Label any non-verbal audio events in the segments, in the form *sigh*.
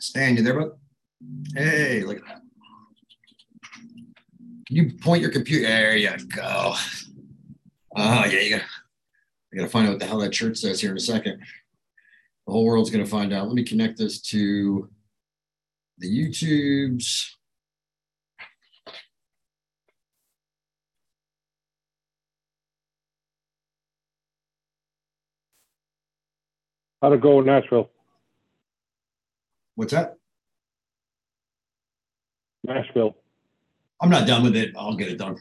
Stan, you there, bud? Hey, look at that. Can you point your computer? There you go. Oh, yeah, you gotta, I gotta find out what the hell that shirt says here in a second. The whole world's gonna find out. Let me connect this to the YouTubes. How'd it go Nashville? What's that? Nashville. I'm not done with it. I'll get it done.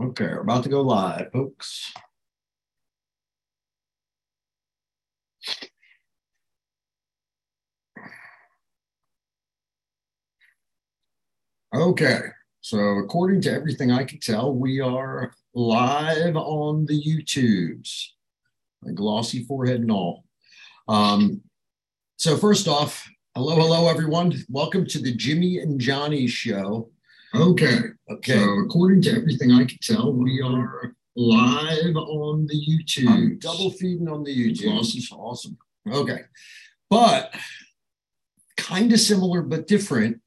Okay, we're about to go live, folks. Okay, so according to everything I can tell, we are live on the YouTubes, glossy forehead and all. Um, so first off, hello, hello, everyone. Welcome to the Jimmy and Johnny show. Okay, okay. So according to everything I can tell, we are live on the YouTube. I'm double feeding on the YouTube. Awesome, awesome. Okay, but kind of similar but different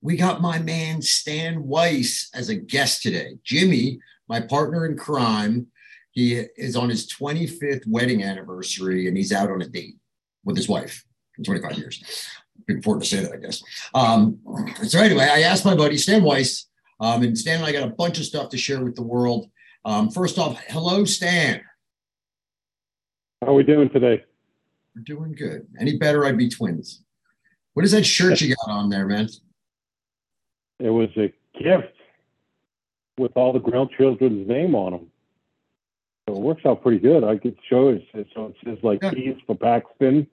we got my man Stan Weiss as a guest today. Jimmy, my partner in crime, he is on his 25th wedding anniversary and he's out on a date with his wife in 25 years. Important to say that, I guess. Um, so anyway, I asked my buddy Stan Weiss, um, and Stan and I got a bunch of stuff to share with the world. Um, first off, hello, Stan. How are we doing today? We're doing good. Any better, I'd be twins. What is that shirt you got on there, man? It was a gift with all the grandchildren's name on them. So it works out pretty good. I could show it. So it says like yeah. P is for Paxton,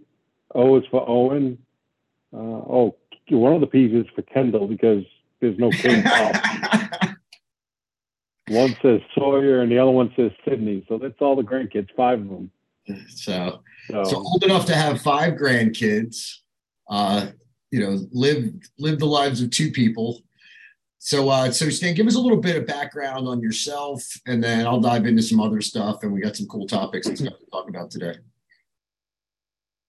O is for Owen. Uh, oh, one of the P's is for Kendall because there's no King *laughs* one says Sawyer and the other one says Sydney. So that's all the grandkids, five of them. So, so, so old enough to have five grandkids. Uh, you know, live live the lives of two people so, uh, so Stan, give us a little bit of background on yourself, and then I'll dive into some other stuff. And we got some cool topics and stuff to talk about today.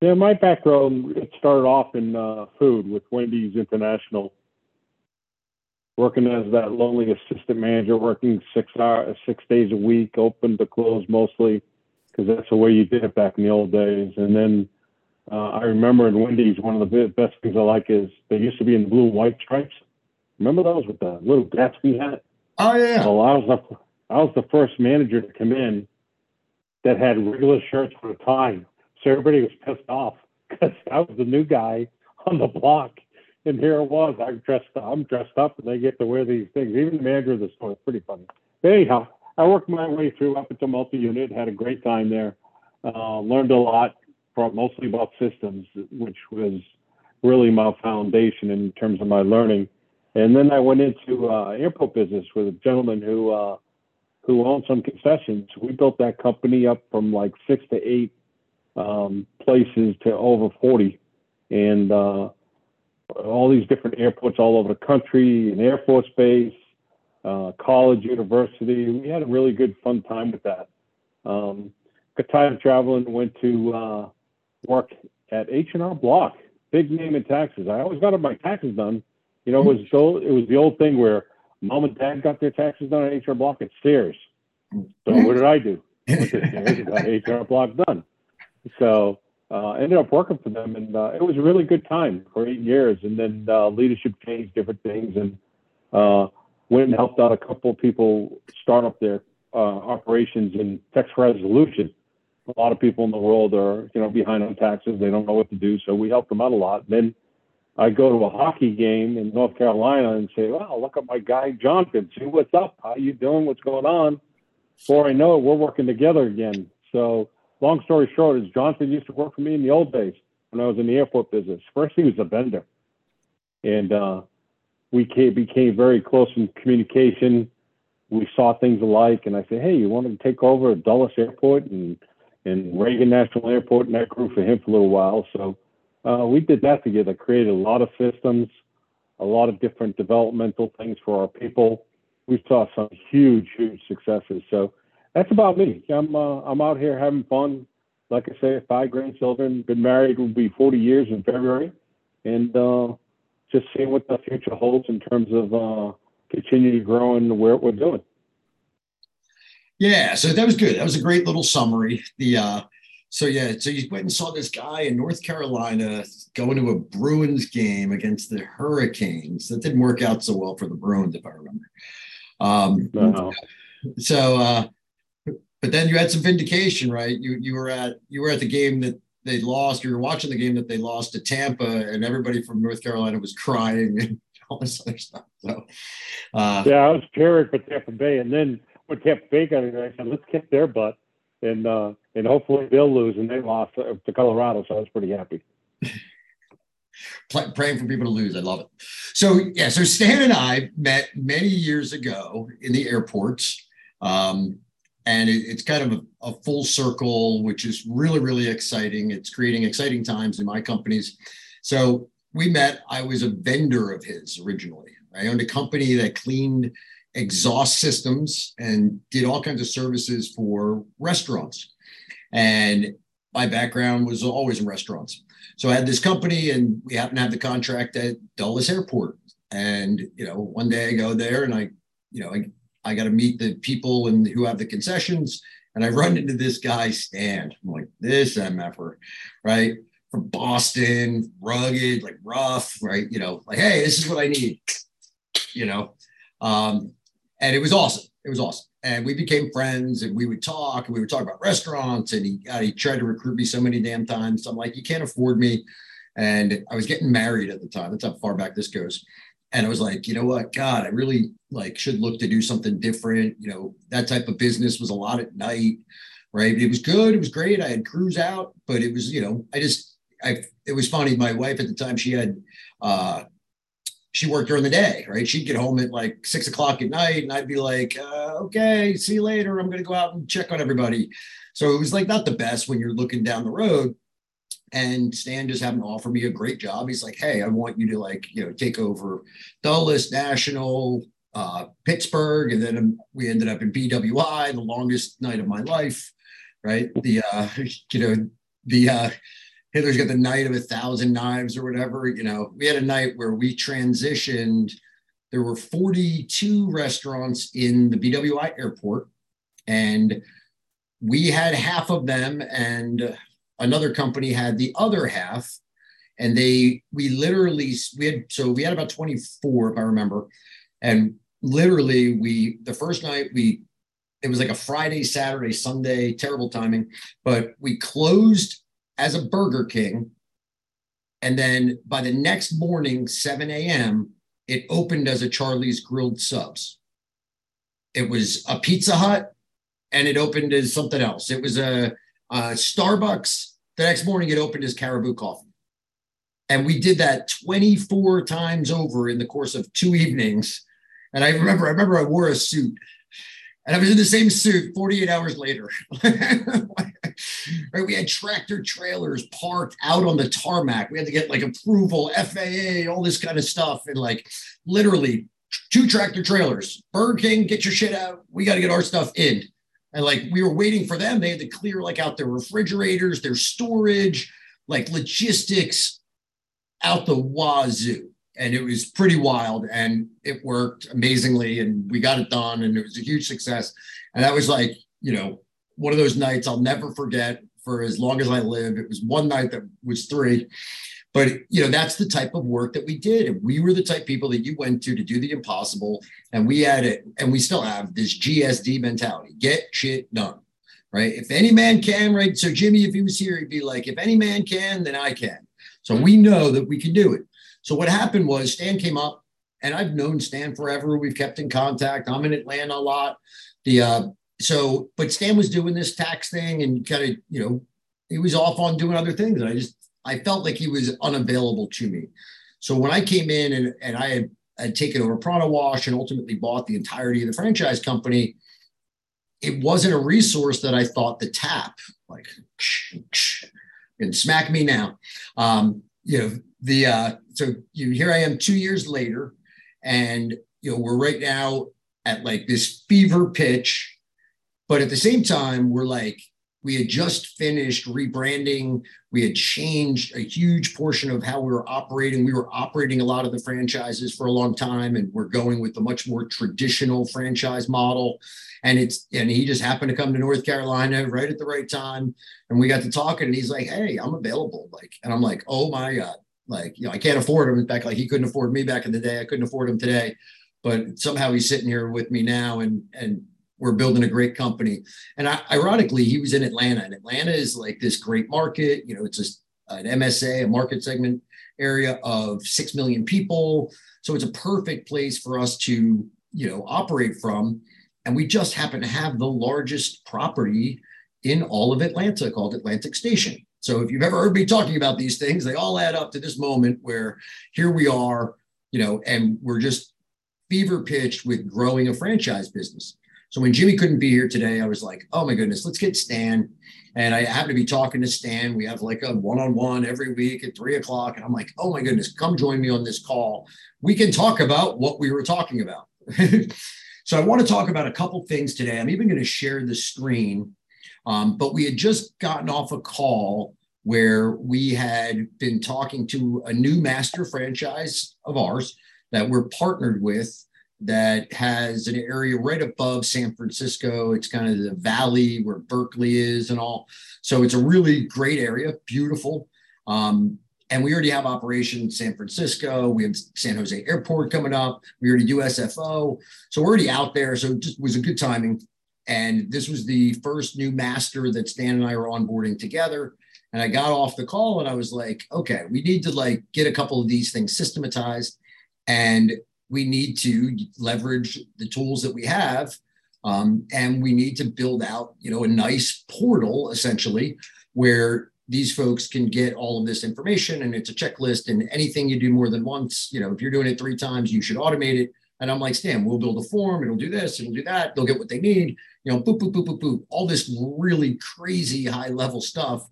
Yeah, my background it started off in uh, food with Wendy's International, working as that lonely assistant manager, working six hours, six days a week, open to close mostly, because that's the way you did it back in the old days. And then uh, I remember in Wendy's, one of the best things I like is they used to be in blue and white stripes. Remember those with the little Gatsby hat? Oh yeah. Well, I was the I was the first manager to come in that had regular shirts with a tie. So everybody was pissed off because I was the new guy on the block, and here it was. I'm dressed I'm dressed up, and they get to wear these things. Even the manager of the store is pretty funny. But anyhow, I worked my way through up into multi-unit. Had a great time there. Uh, learned a lot from mostly about systems, which was really my foundation in terms of my learning. And then I went into uh, airport business with a gentleman who uh, who owned some concessions. We built that company up from like six to eight um, places to over 40, and uh, all these different airports all over the country, an Air Force base, uh, college, university. We had a really good fun time with that. Um, got tired of traveling, went to uh, work at H&R Block, big name in taxes. I always got my taxes done you know, it was so it was the old thing where mom and dad got their taxes done at HR Block at Sears. So what did I do? Went to Sears and got HR Block done. So uh, ended up working for them, and uh, it was a really good time for eight years. And then uh, leadership changed different things, and uh, went and helped out a couple of people start up their uh, operations in tax resolution. A lot of people in the world are, you know, behind on taxes. They don't know what to do, so we helped them out a lot. Then I go to a hockey game in North Carolina and say, "Wow, look at my guy Jonathan. See what's up? How you doing? What's going on?" Before I know it, we're working together again. So, long story short, is Johnson used to work for me in the old days when I was in the airport business. First, he was a vendor, and uh, we came, became very close in communication. We saw things alike, and I said, "Hey, you want to take over Dulles Airport and and Reagan National Airport?" And that grew for him for a little while. So uh, we did that together. Created a lot of systems, a lot of different developmental things for our people. We saw some huge, huge successes. So that's about me. I'm uh, I'm out here having fun. Like I say, five grandchildren. Been married will be 40 years in February, and uh, just seeing what the future holds in terms of uh, continuing growing where we're doing. Yeah, so that was good. That was a great little summary. The uh, so yeah, so you went and saw this guy in North Carolina going to a Bruins game against the Hurricanes. That didn't work out so well for the Bruins, if I remember. Um, no. So, uh, but then you had some vindication, right? You you were at you were at the game that they lost. You were watching the game that they lost to Tampa, and everybody from North Carolina was crying *laughs* and all this other stuff. So, uh, yeah, I was cheering for Tampa Bay, and then when Tampa Bay got it, I said, "Let's kick their butt." and uh, and hopefully they'll lose. And they lost to Colorado, so I was pretty happy. *laughs* Praying for people to lose, I love it. So yeah, so Stan and I met many years ago in the airports, um, and it, it's kind of a, a full circle, which is really really exciting. It's creating exciting times in my companies. So we met. I was a vendor of his originally. I owned a company that cleaned exhaust systems and did all kinds of services for restaurants. And my background was always in restaurants. So I had this company and we happened to have the contract at Dulles Airport. And, you know, one day I go there and I, you know, I, I got to meet the people and who have the concessions. And I run into this guy, Stan. I'm like, this MFer, right? From Boston, rugged, like rough, right? You know, like, hey, this is what I need, you know. Um, and it was awesome. It was awesome. And we became friends and we would talk and we would talk about restaurants. And he, uh, he tried to recruit me so many damn times. So I'm like, you can't afford me. And I was getting married at the time. That's how far back this goes. And I was like, you know what, God, I really like should look to do something different. You know, that type of business was a lot at night, right? It was good. It was great. I had crews out, but it was, you know, I just, I, it was funny. My wife at the time, she had uh, she worked during the day, right? She'd get home at like six o'clock at night, and I'd be like, uh, "Okay, see you later. I'm to go out and check on everybody." So it was like not the best when you're looking down the road. And Stan just happened to offer me a great job. He's like, "Hey, I want you to like, you know, take over Dulles National, uh, Pittsburgh, and then we ended up in BWI, the longest night of my life, right? The, uh, *laughs* you know, the uh, Hitler's got the night of a thousand knives or whatever. You know, we had a night where we transitioned. There were 42 restaurants in the BWI airport, and we had half of them, and another company had the other half. And they, we literally, we had, so we had about 24, if I remember. And literally, we, the first night, we, it was like a Friday, Saturday, Sunday, terrible timing, but we closed as a Burger King. And then by the next morning, 7 a.m., it opened as a Charley's Grilled Subs. It was a Pizza Hut and it opened as something else. It was a, a Starbucks. The next morning, it opened as Caribou Coffee. And we did that 24 times over in the course of two evenings. And I remember, I remember I wore a suit and I was in the same suit 48 hours later. right? *laughs* We had tractor trailers parked out on the tarmac. We had to get like approval, FAA, all this kind of stuff. And like literally two tractor trailers. Burger King, get your shit out. We got to get our stuff in. And like we were waiting for them. They had to clear like out their refrigerators, their storage, like logistics out the wazoo. And it was pretty wild and it worked amazingly and we got it done and it was a huge success. And that was like you know one of those nights i'll never forget for as long as i live. It was one night that was three but you know that's the type of work that we did and we were the type of people that you went to to do the impossible and we had it and we still have this gsd mentality get shit done right if any man can right so jimmy if he was here he'd be like if any man can then i can so we know that we can do it so what happened was Stan came up, and I've known Stan forever. We've kept in contact. I'm in Atlanta a lot. The uh, so, but Stan was doing this tax thing and kind of, you know, he was off on doing other things. And I just I felt like he was unavailable to me. So when I came in and, and I had had taken over Pronto Wash and ultimately bought the entirety of the franchise company, it wasn't a resource that I thought the tap, like, *sniffs* and smack me now. Um, you know, the uh, so you here I am two years later, and you know, we're right now at like this fever pitch, but at the same time, we're like, we had just finished rebranding. We had changed a huge portion of how we were operating. We were operating a lot of the franchises for a long time, and we're going with the much more traditional franchise model. And it's and he just happened to come to North Carolina right at the right time, and we got to talking. And he's like, "Hey, I'm available." Like, and I'm like, "Oh my god!" Like, you know, I can't afford him. In fact, like he couldn't afford me back in the day. I couldn't afford him today, but somehow he's sitting here with me now, and and we're building a great company. And I, ironically, he was in Atlanta, and Atlanta is like this great market. You know, it's just an MSA, a market segment area of six million people. So it's a perfect place for us to, you know, operate from. And we just happen to have the largest property in all of Atlanta called Atlantic Station. So if you've ever heard me talking about these things, they all add up to this moment where here we are, you know, and we're just fever pitched with growing a franchise business. So when Jimmy couldn't be here today, I was like, oh my goodness, let's get Stan. And I happen to be talking to Stan. We have like a one on one every week at three o'clock. And I'm like, oh my goodness, come join me on this call. We can talk about what we were talking about. *laughs* so I want to talk about a couple things today. I'm even going to share the screen um, but we had just gotten off a call where we had been talking to a new master franchise of ours that we're partnered with that has an area right above San Francisco. It's kind of the valley where Berkeley is and all. So it's a really great area, beautiful. Um, and we already have operations San Francisco. We have San Jose Airport coming up. We already do SFO. So we're already out there. So it just was a good timing. And this was the first new master that Stan and I were onboarding together. And I got off the call and I was like, okay, we need to like get a couple of these things systematized and we need to leverage the tools that we have. Um, and we need to build out, you know, a nice portal essentially where these folks can get all of this information and it's a checklist and anything you do more than once, you know, if you're doing it three times, you should automate it. And I'm like, Stan, we'll build a form, it'll do this, it'll do that, they'll get what they need you know, boop, boop, boop, boop, boop, all this really crazy high level stuff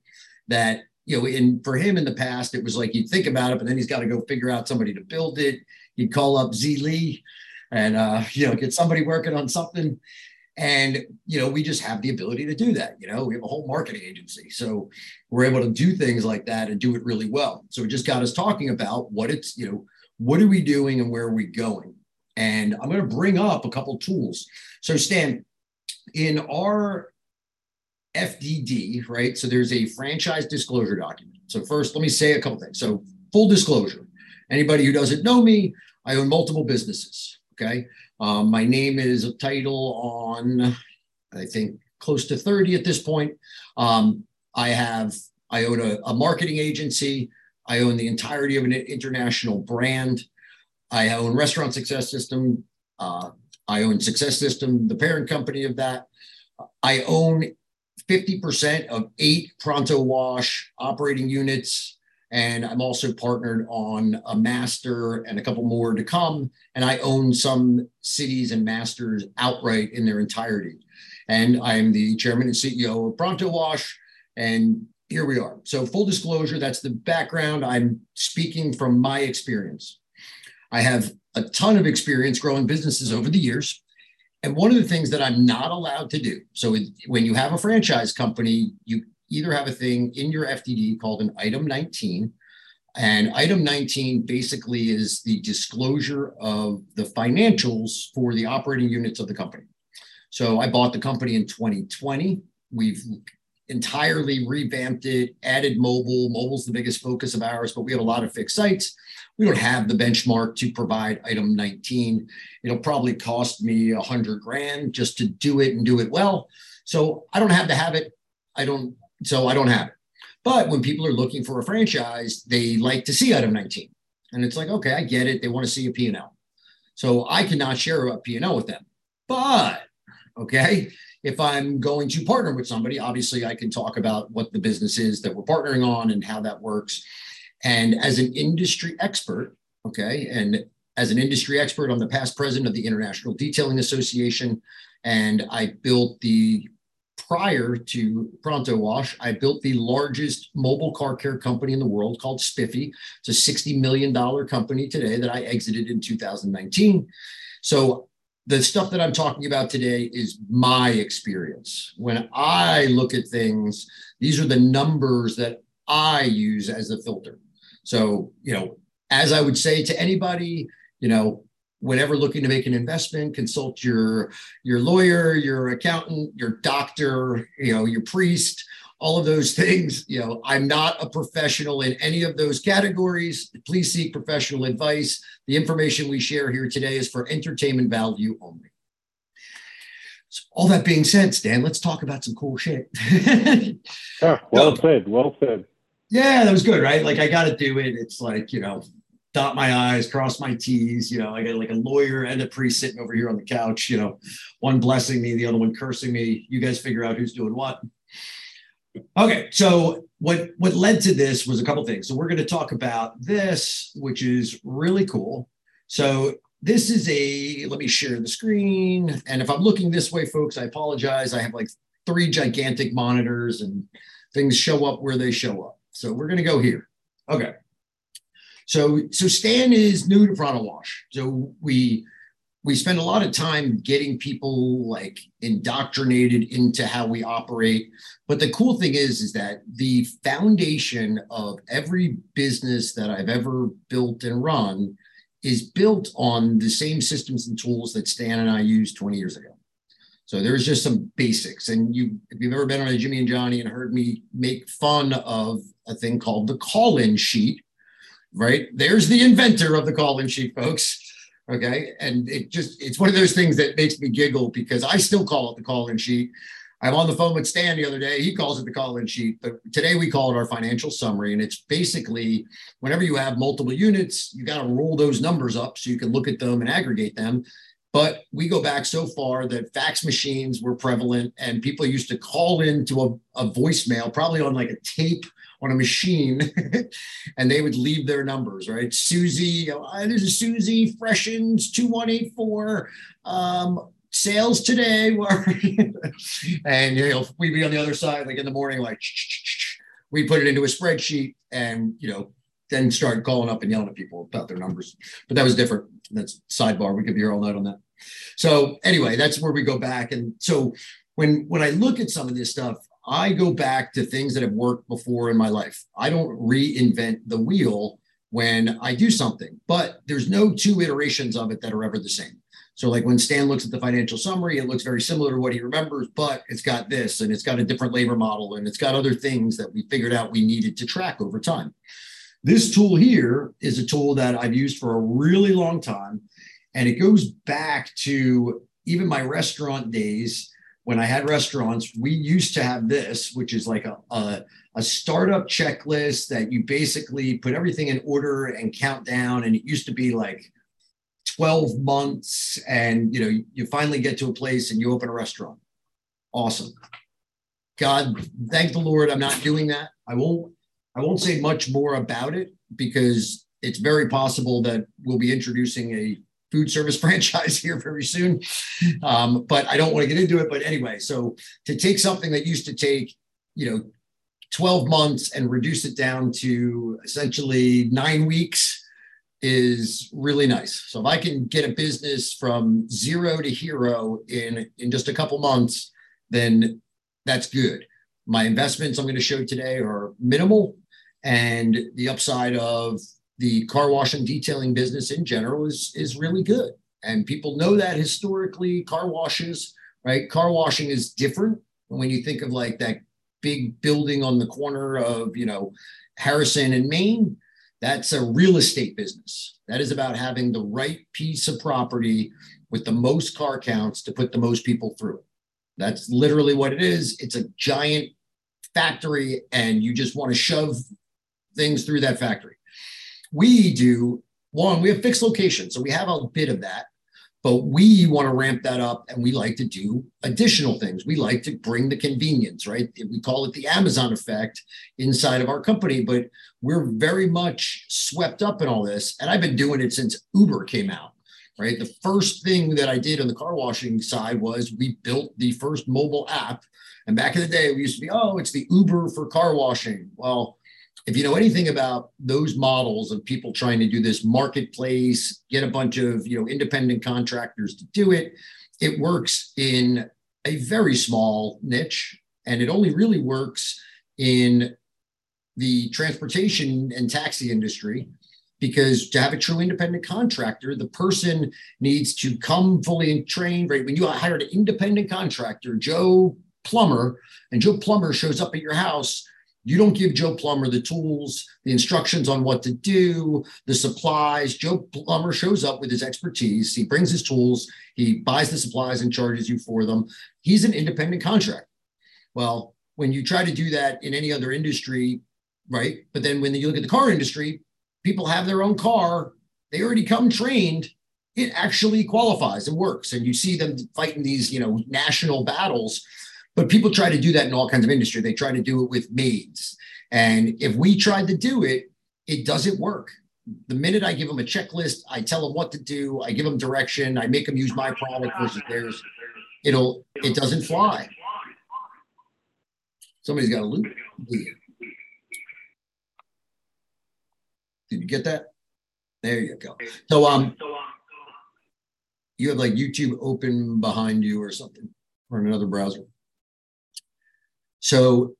that, you know, in for him in the past, it was like you'd think about it, but then he's got to go figure out somebody to build it. Call up Z Lee and, uh, *laughs* you know, get somebody working on something. And, you know, we just have the ability to do that. You know, we have a whole marketing agency. So we're able to do things like that and do it really well. So it just got us talking about what it's, you know, what are we doing and where are we going? And I'm going to bring up a couple tools. So, Stan, in our FDD, right? So there's a franchise disclosure document. So first, let me say a couple things. So full disclosure, anybody who doesn't know me, I own multiple businesses. Okay, um, my name is a title on, I think, close to 30 at this point. Um, I have, I own a, a marketing agency. I own the entirety of an international brand. I own Restaurant Success System, uh, I own Success System, the parent company of that. I own 50% of eight Pronto Wash operating units. And I'm also partnered on a master and a couple more to come. And I own some cities and masters outright in their entirety. And I'm the chairman and CEO of Pronto Wash. And here we are. So, full disclosure, that's the background. I'm speaking from my experience. I have a ton of experience growing businesses over the years. And one of the things that I'm not allowed to do so when you have a franchise company, you either have a thing in your FDD called an item 19. And item 19 basically is the disclosure of the financials for the operating units of the company. So I bought the company in 2020. We've entirely revamped it, added mobile. Mobile's the biggest focus of ours, but we have a lot of fixed sites we don't have the benchmark to provide item 19. It'll probably cost me a hundred grand just to do it and do it well. So I don't have to have it. I don't, so I don't have it. But when people are looking for a franchise, they like to see item 19. And it's like, okay, I get it. They want to see a P&L. So I cannot share a P&L with them. But okay, if I'm going to partner with somebody, obviously I can talk about what the business is that we're partnering on and how that works. And as an industry expert, okay, and as an industry expert, I'm the past president of the International Detailing Association, and I built the prior to Pronto Wash, I built the largest mobile car care company in the world called Spiffy. It's a $60 million company today that I exited in 2019. So the stuff that I'm talking about today is my experience. When I look at things, these are the numbers that I use as a filter. So, you know, as I would say to anybody, you know, whenever looking to make an investment, consult your your lawyer, your accountant, your doctor, you know, your priest, all of those *laughs* things. You know, I'm not a professional in any of those categories. Please seek professional advice. The information we share here today is for entertainment value only. So all that being said, Stan, let's talk about some cool shit. *laughs* yeah, well said. Well said. Yeah, that was good, right? Like I got to do it. It's like you know, dot my I's, cross my T's. You know, I got like a lawyer and a priest sitting over here on the couch, you know, one blessing me, the other one cursing me. You guys figure out who's doing what. Okay, so what what led to this was a couple things. So we're going to talk about this, which is really cool. So this is a let me share the screen. And if I'm looking this way, folks, I apologize. I have like three gigantic monitors and things show up where they show up. So we're going to go here. Okay. So so Stan is new to Pronto Wash. So we we spend a lot of time getting people like indoctrinated into how we operate. But the cool thing is, is that the foundation of every business that I've ever built and run is built on the same systems and tools that Stan and I used 20 years ago. So there's just some basics. And you, if you've ever been on a Jimmy and Johnny and heard me make fun of a thing called the call-in sheet, right? There's the inventor of the call-in sheet, folks. Okay. And it just, it's one of those things that makes me giggle because I still call it the call-in sheet. I'm on the phone with Stan the other day. He calls it the call-in sheet, but today we call it our financial summary. And it's basically whenever you have multiple units, you got to roll those numbers up so you can look at them and aggregate them. But we go back so far that fax machines were prevalent and people used to call into a, a voicemail, probably on like a tape on a machine *laughs* and they would leave their numbers, right? Susie, oh, there's a Susie Freshens 2184. Um, sales today. *laughs* were, and you know, we'd be on the other side, like in the morning, like we put it into a spreadsheet and you know, then start calling up and yelling at people about their numbers. But that was different. That's sidebar. We could be here all night on that. So anyway, that's where we go back. And so when when I look at some of this stuff, I go back to things that have worked before in my life. I don't reinvent the wheel when I do something, but there's no two iterations of it that are ever the same. So, like when Stan looks at the financial summary, it looks very similar to what he remembers, but it's got this and it's got a different labor model and it's got other things that we figured out we needed to track over time. This tool here is a tool that I've used for a really long time, and it goes back to even my restaurant days when I had restaurants, we used to have this, which is like a, a, a, startup checklist that you basically put everything in order and count down. And it used to be like 12 months. And you know, you finally get to a place and you open a restaurant. Awesome. God, thank the Lord, I'm not doing that. I won't I won't say much more about it because it's very possible that we'll be introducing a food service *laughs* franchise here very soon. Um, but I don't want to get into it. But anyway, so to take something that used to take, you know, 12 months and reduce it down to essentially nine weeks is really nice. So if I can get a business from zero to hero in in just a couple months, then that's good. My investments I'm going to show today are minimal, and the upside of the car wash and detailing business in general is is really good. And people know that historically car washes right? Car washing is different when you think of like that big building on the corner of you know harrison and main that's a real estate business. That is about having the right piece of property with the most car counts to put the most people through that's literally what it is. It's a giant factory and you just want to shove things through that factory we do one, we have fixed locations. So we have a bit of that. But we want to ramp that up and we like to do additional things. We like to bring the convenience, right? We call it the Amazon effect inside of our company, but we're very much swept up in all this. And I've been doing it since Uber came out, right? The first thing that I did on the car washing side was we built the first mobile app. And back in the day, we used to be, oh, it's the Uber for car washing. Well, if you know anything about those models of people trying to do this marketplace, get a bunch of you know independent contractors to do it, it works in a very small niche, and it only really works in the transportation and taxi industry because to have a true independent contractor, the person needs to come fully trained. Right when you hire an independent contractor, Joe Plumber, and Joe Plumber shows up at your house you don't give Joe Plumber the tools, the instructions on what to do, the supplies. Joe Plumber shows up with his expertise. He brings his tools, he buys the supplies and charges you for them. He's an independent contractor. Well, when you try to do that in any other industry, right? But then when you look at the car industry, people have their own car, they already come trained. It actually qualifies and works. And you see them fighting these, you know, national battles but people try to do that in all kinds of industry. They try to do it with maids. And if we tried to do it, it doesn't work. The minute I give them a checklist, I tell them what to do, I give them direction, I make them use my product versus theirs, it'll it doesn't fly. Somebody's got a loop. Did you get that? There you go. So um you have like YouTube open behind you or something or another browser. So,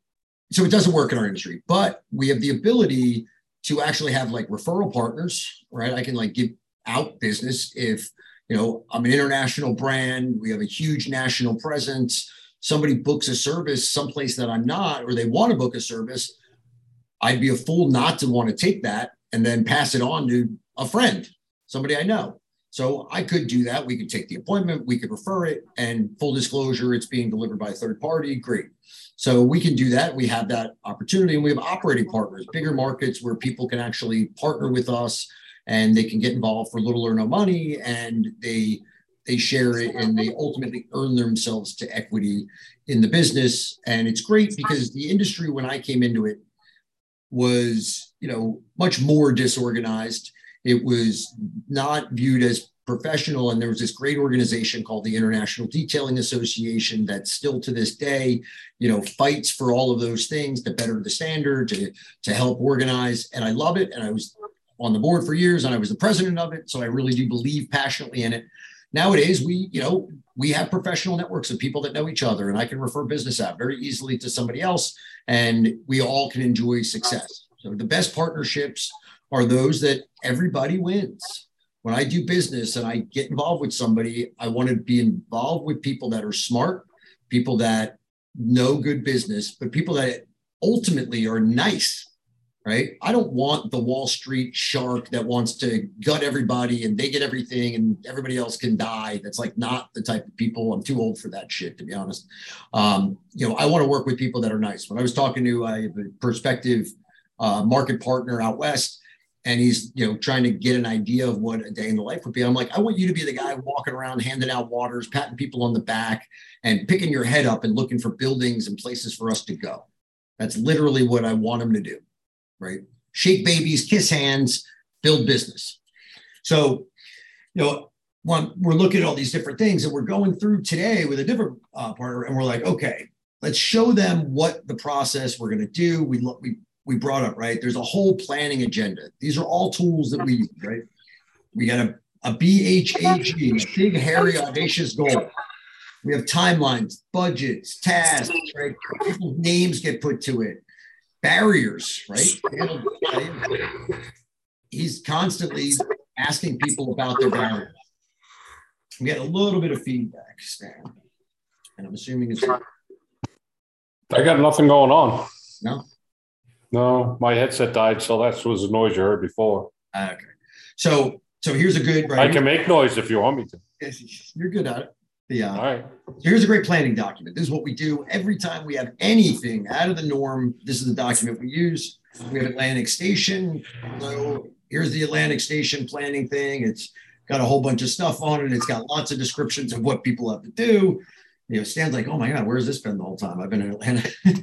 so it doesn't work in our industry, but we have the ability to actually have like referral partners, right? I can like give out business if you know I'm an international brand, we have a huge national presence. Somebody books a service someplace that I'm not, or they want to book a service. I'd be a fool not to want to take that and then pass it on to a friend, somebody I know. So I could do that. We could take the appointment, we could refer it, and full disclosure, it's being delivered by a third party. Great. So we can do that. We have that opportunity, and we have operating partners, bigger markets where people can actually partner with us, and they can get involved for little or no money, and they they share it, and they ultimately earn themselves to equity in the business. And it's great because the industry, when I came into it, was you know much more disorganized it was not viewed as professional. And there was this great organization called the International Detailing Association that still to this day, you know, fights for all of those things to better the standard, to, to help organize. And I love it. And I was on the board for years and I was the president of it. So I really do believe passionately in it. Nowadays, we, you know, we have professional networks of people that know each other, and I can refer business out very easily to somebody else, and we all can enjoy success. So the best partnerships are those that everybody wins. When I do business and I get involved with somebody, I want to be involved with people that are smart, people that know good business, but people that ultimately are nice, right? I don't want the Wall Street shark that wants to gut everybody and they get everything and everybody else can die. That's like not the type of people. I'm too old for that shit, to be honest. Um, you know, I want to work with people that are nice. When I was talking to a prospective uh, market partner out west, and he's you know trying to get an idea of what a day in the life would be. I'm like, I want you to be the guy walking around handing out waters, patting people on the back, and picking your head up and looking for buildings and places for us to go. That's literally what I want him to do, right? Shake babies, kiss hands, build business. So, you know, one, we're looking at all these different things, that we're going through today with a different uh, partner, and we're like, okay, let's show them what the process we're going to do. We look, we we brought up, right? There's a whole planning agenda. These are all tools that we use, right? We got a, a BHAG, big, hairy, audacious goal. We have timelines, budgets, tasks, right? People's names get put to it, barriers, right? He's constantly asking people about their barriers. We get a little bit of feedback, Stan, and I'm assuming it's. I got nothing going on. No. No, my headset died, so that was the noise you heard before. Okay. So so here's a good right. I can make noise if you want me to. You're good at it. Yeah. Uh, All right. So here's a great planning document. This is what we do every time we have anything out of the norm. This is the document we use. We have Atlantic Station. So here's the Atlantic Station planning thing. It's got a whole bunch of stuff on it. It's got lots of descriptions of what people have to do. You know, Stan's like, oh my God, where's this been the whole time? I've been in Atlanta. *laughs*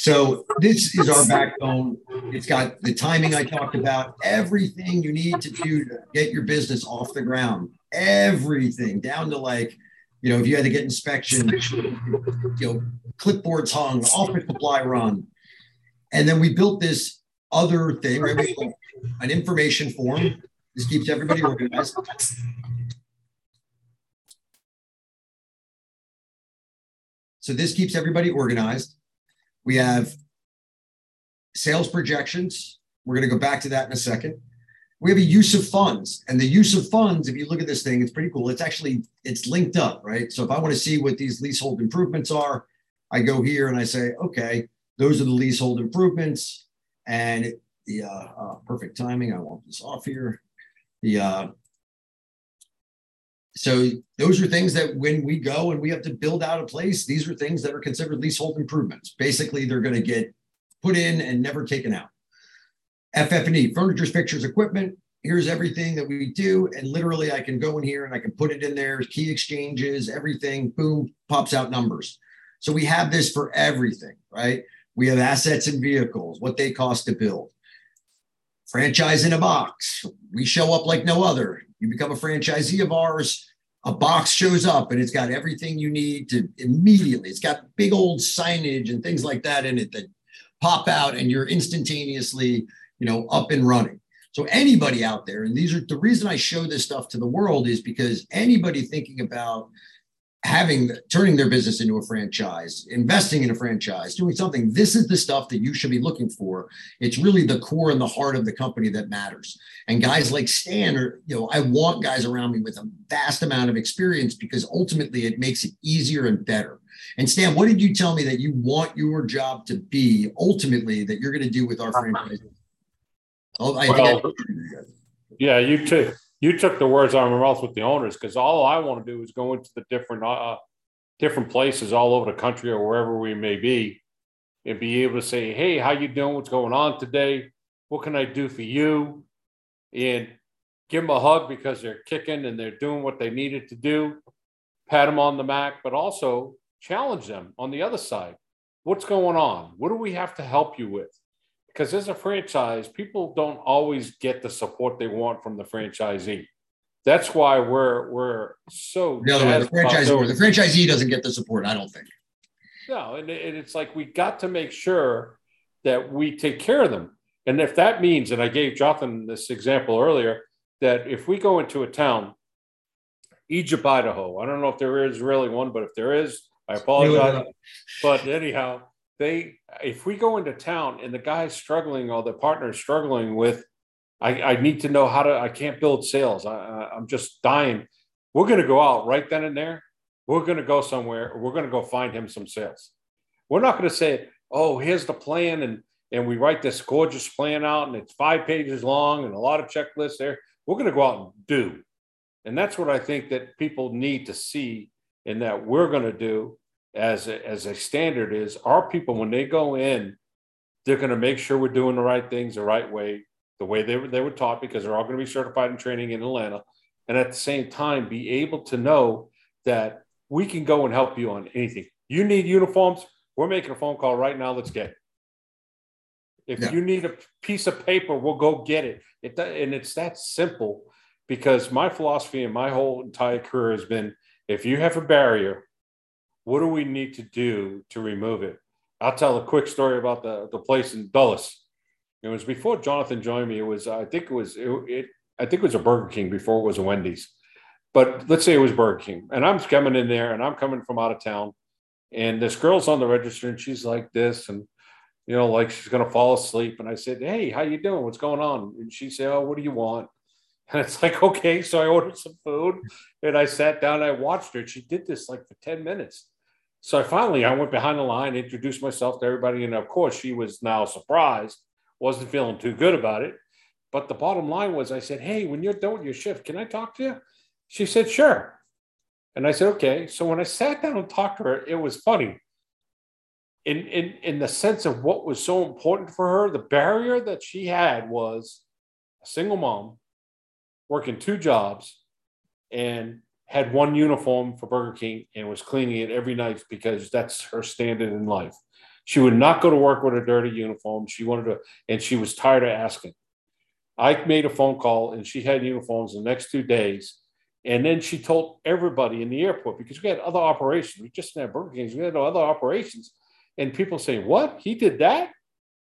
so this is our backbone. It's got the timing I talked about, everything you need to do to get your business off the ground, everything down to like, you know, if you had to get inspection, you know, clipboards hung, office supply run. And then we built this other thing, right? An information form. This keeps everybody organized. So this keeps everybody organized. We have sales projections. We're going to go back to that in a second. We have a use of funds, and the use of funds. If you look at this thing, it's pretty cool. It's actually it's linked up, right? So if I want to see what these leasehold improvements are, I go here and I say, okay, those are the leasehold improvements, and the uh, uh, perfect timing. I want this off here. The uh, so those are things that when we go and we have to build out a place, these are things that are considered leasehold improvements. Basically, they're going to get put in and never taken out. FF&E, furniture, fixtures, equipment. Here's everything that we do. And literally I can go in here and I can put it in there, key exchanges, everything, boom, pops out numbers. So we have this for everything, right? We have assets and vehicles, what they cost to build. Franchise in a box. We show up like no other. You become a franchisee of ours. A box shows up and it's got everything you need to immediately. It's got big old signage and things like that in it that pop out and you're instantaneously, you know, up and running. So anybody out there, and these are the reason I show this stuff to the world is because anybody thinking about having turning their business into a franchise, investing in a franchise, doing something. This is the stuff that you should be looking for. It's really the core and the heart of the company that matters. And guys like Stan are, you know, I want guys around me with a vast amount of experience because ultimately it makes it easier and better. And Stan, what did you tell me that you want your job to be ultimately that you're going to do with our uh-huh. franchise? Oh, well, I, yeah, you too you took the words out of my mouth with the owners because all I want to do is go into the different uh, different places all over the country or wherever we may be, and be able to say, "Hey, how you doing? What's going on today? What can I do for you?" And give them a hug because they're kicking and they're doing what they needed to do. Pat them on the back, but also challenge them on the other side. What's going on? What do we have to help you with? Because as a franchise, people don't always get the support they want from the franchisee. That's why we're we're so the other way, the franchisee the franchisee doesn't get the support. I don't think. No, and, and it's like we got to make sure that we take care of them, and if that means, and I gave Jonathan this example earlier, that if we go into a town, Egypt, Idaho, I don't know if there is really one, but if there is, I uh, apologize. but anyhow, they if we go into town and the guy's struggling or the partner's struggling with I, I need to know how to i can't build sales. I, i'm just dying. We're going to go out right then and there. We're going to go somewhere. We're going to go find him some sales. We're not going to say oh here's the plan and and we write this gorgeous plan out and it's five pages long and a lot of checklists there. We're going to go out and do. And that's what i think that people need to see and that we're going to do as a, as a standard is our people when they go in they're going to make sure we're doing the right things the right way the way they were, they were taught because they're all going to be certified in training in atlanta. And at the same time be able to know that we can go and help you on anything. You need uniforms? We're making a phone call right now. Let's get it. If yeah. you need a piece of paper we'll go get it. it and it's that simple because my philosophy and my whole entire career has been if you have a barrier what do we need to do to remove it? I'll tell a quick story about the, the place in Dulles. It was before Jonathan joined me. It was, I think it was, it, it, I think it was a Burger King before it was a Wendy's. But let's say it was Burger King. And I'm coming in there and I'm coming from out of town. And this girl's on the register and she's like this. And, you know, like she's going to fall asleep. And I said, Hey, how you doing? What's going on? And she said, Oh, what do you want? *laughs* And it's like, okay. So I ordered some food and I sat down. I watched her. She did this like for 10 minutes. So I finally I went behind the line, introduced myself to everybody, and of course she was now surprised, wasn't feeling too good about it. But the bottom line was, I said, "Hey, when you're done with your shift, can I talk to you?" She said, "Sure." And I said, "Okay." So when I sat down and talked to her, it was funny. In in in the sense of what was so important for her, the barrier that she had was a single mom working two jobs and had one uniform for Burger King and was cleaning it every night because that's her standard in life. She would not go to work with a dirty uniform. She wanted to, and she was tired of asking. I made a phone call and she had uniforms the next two days. And then she told everybody in the airport because we had other operations. We just had Burger Kings, we had other operations. And people saying, What? He did that?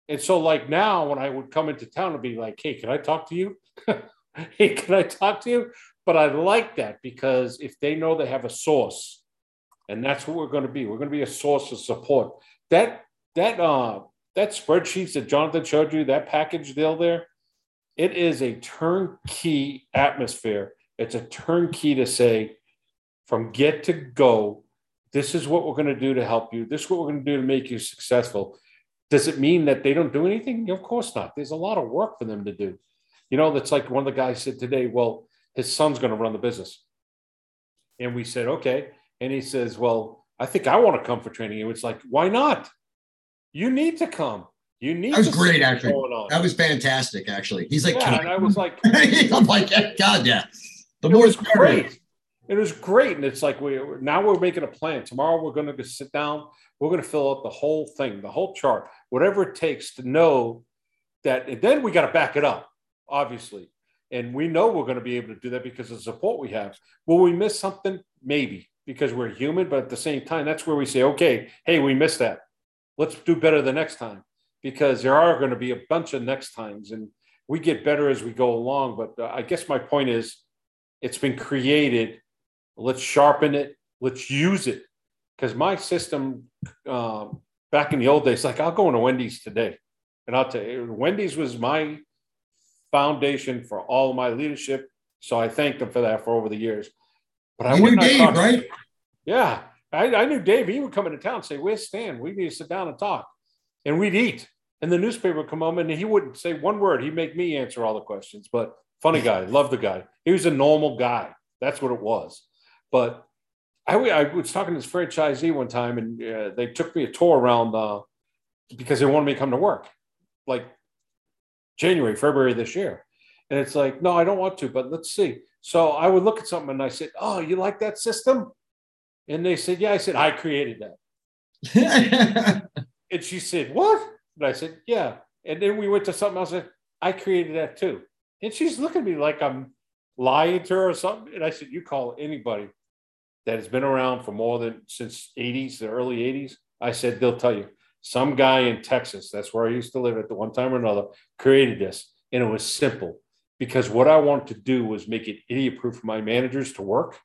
And so, like now, when I would come into town and be like, Hey, can I talk to you? *laughs* *laughs* hey, can I talk to you? But I like that because if they know they have a source, and that's what we're going to be, we're going to be a source of support. That that uh that spreadsheets that Jonathan showed you, that package deal there, it is a turnkey atmosphere. It's a turnkey to say, from get to go, this is what we're going to do to help you. This is what we're going to do to make you successful. Does it mean that they don't do anything? Of course not. There's a lot of work for them to do. You know, that's like one of the guys said today, well, his son's going to run the business. And we said, okay. And he says, well, I think I want to come for training. It was like, why not? You need to come. You need. That was great, actually. That was fantastic, actually. He's like, yeah, and I was like, *laughs* I'm like, God, yeah. The more was great. It was great, and it's like we now we're making a plan. Tomorrow we're going to sit down. We're going to fill out the whole thing, the whole chart, whatever it takes to know that. And then we got to back it up, obviously. And we know we're going to be able to do that because of the support we have. Will we miss something? Maybe because we're human, but at the same time, that's where we say, okay, hey, we missed that. Let's do better the next time because there are going to be a bunch of next times and we get better as we go along. But uh, I guess my point is it's been created. Let's sharpen it. Let's use it. Because my system uh, back in the old days, like I'll go into Wendy's today and I'll tell you, Wendy's was my foundation for all of my leadership. So I thank them for that for over the years. But I knew Dave, talk. right? Yeah. I, I, knew Dave. He would come into town and say, Where's Stan? We need to sit down and talk. And we'd eat. And the newspaper would come home and he wouldn't say one word. He'd make me answer all the questions. But funny guy, *laughs* loved the guy. He was a normal guy. That's what it was. But I, I was talking to this franchisee one time and uh, they took me a tour around uh, because they wanted me to come to work. Like January, February this year. And it's like, no, I don't want to, but let's see. So I would look at something and I said, Oh, you like that system? And they said, Yeah. I said, I created that. *laughs* and she said, What? And I said, Yeah. And then we went to something else. And I created that too. And she's looking at me like I'm lying to her or something. And I said, You call anybody that has been around for more than since 80s, the early 80s. I said, They'll tell you some guy in Texas, that's where I used to live at the one time or another, created this. And it was simple because what I wanted to do was make it idiot proof for my managers to work.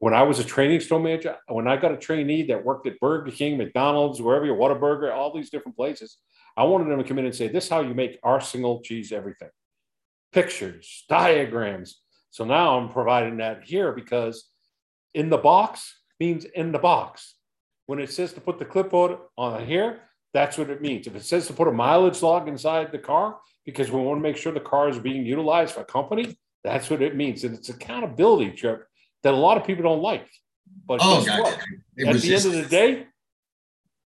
When I was a training store manager, when I got a trainee that worked at Burger King, McDonald's, wherever you Whataburger, all these different places, I wanted them to come in and say, This is how you make our single cheese everything. Pictures, diagrams. So now I'm providing that here because in the box means in the box. When it says to put the clipboard on here, that's what it means. If it says to put a mileage log inside the car because we want to make sure the car is being utilized for a company, that's what it means. And it's accountability trip that a lot of people don't like. But oh, guess what? At the just... end of the day,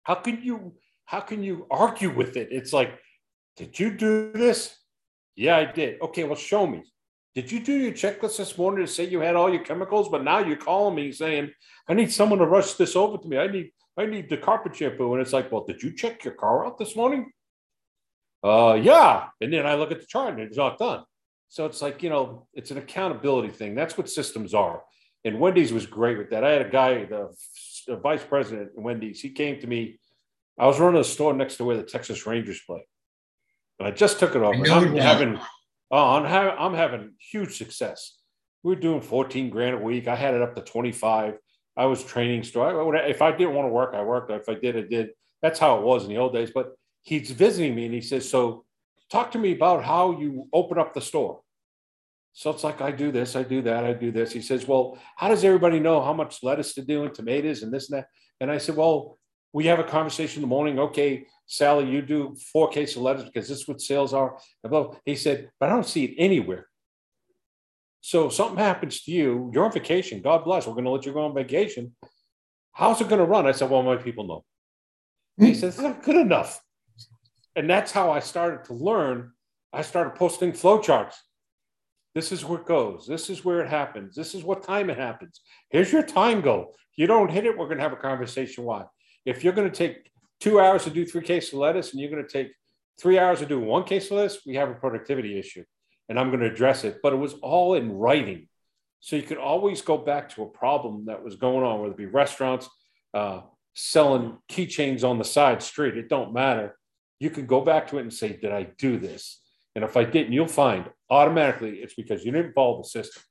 how can you how can you argue with it? It's like, did you do this? Yeah, I did. Okay, well, show me. Did you do your checklist this morning to say you had all your chemicals, but now you're calling me saying, I need someone to rush this over to me. I need I need the carpet shampoo. And it's like, well, did you check your car out this morning? Uh yeah. And then I look at the chart and it's not done. So it's like, you know, it's an accountability thing. That's what systems are. And Wendy's was great with that. I had a guy, the, the vice president at Wendy's, he came to me. I was running a store next to where the Texas Rangers play. And I just took it off. I'm having Oh, I'm having I'm having huge success. We are doing 14 grand a week. I had it up to 25. I was training store. If I didn't want to work, I worked. If I did, I did. That's how it was in the old days. But he's visiting me and he says, So talk to me about how you open up the store. So it's like, I do this, I do that, I do this. He says, Well, how does everybody know how much lettuce to do and tomatoes and this and that? And I said, Well, we have a conversation in the morning. Okay, Sally, you do four cases of lettuce because this is what sales are. He said, but I don't see it anywhere. So something happens to you, you're on vacation. God bless. We're going to let you go on vacation. How's it going to run? I said, well, my people know. He *laughs* says, it's not good enough. And that's how I started to learn. I started posting flowcharts. This is where it goes. This is where it happens. This is what time it happens. Here's your time goal. If you don't hit it, we're going to have a conversation. Why? If you're going to take two hours to do three cases of lettuce and you're going to take three hours to do one case of lettuce, we have a productivity issue. And I'm going to address it. But it was all in writing. So you could always go back to a problem that was going on, whether it be restaurants, uh, selling keychains on the side street. It don't matter. You can go back to it and say, did I do this? And if I didn't, you'll find automatically it's because you didn't follow the system.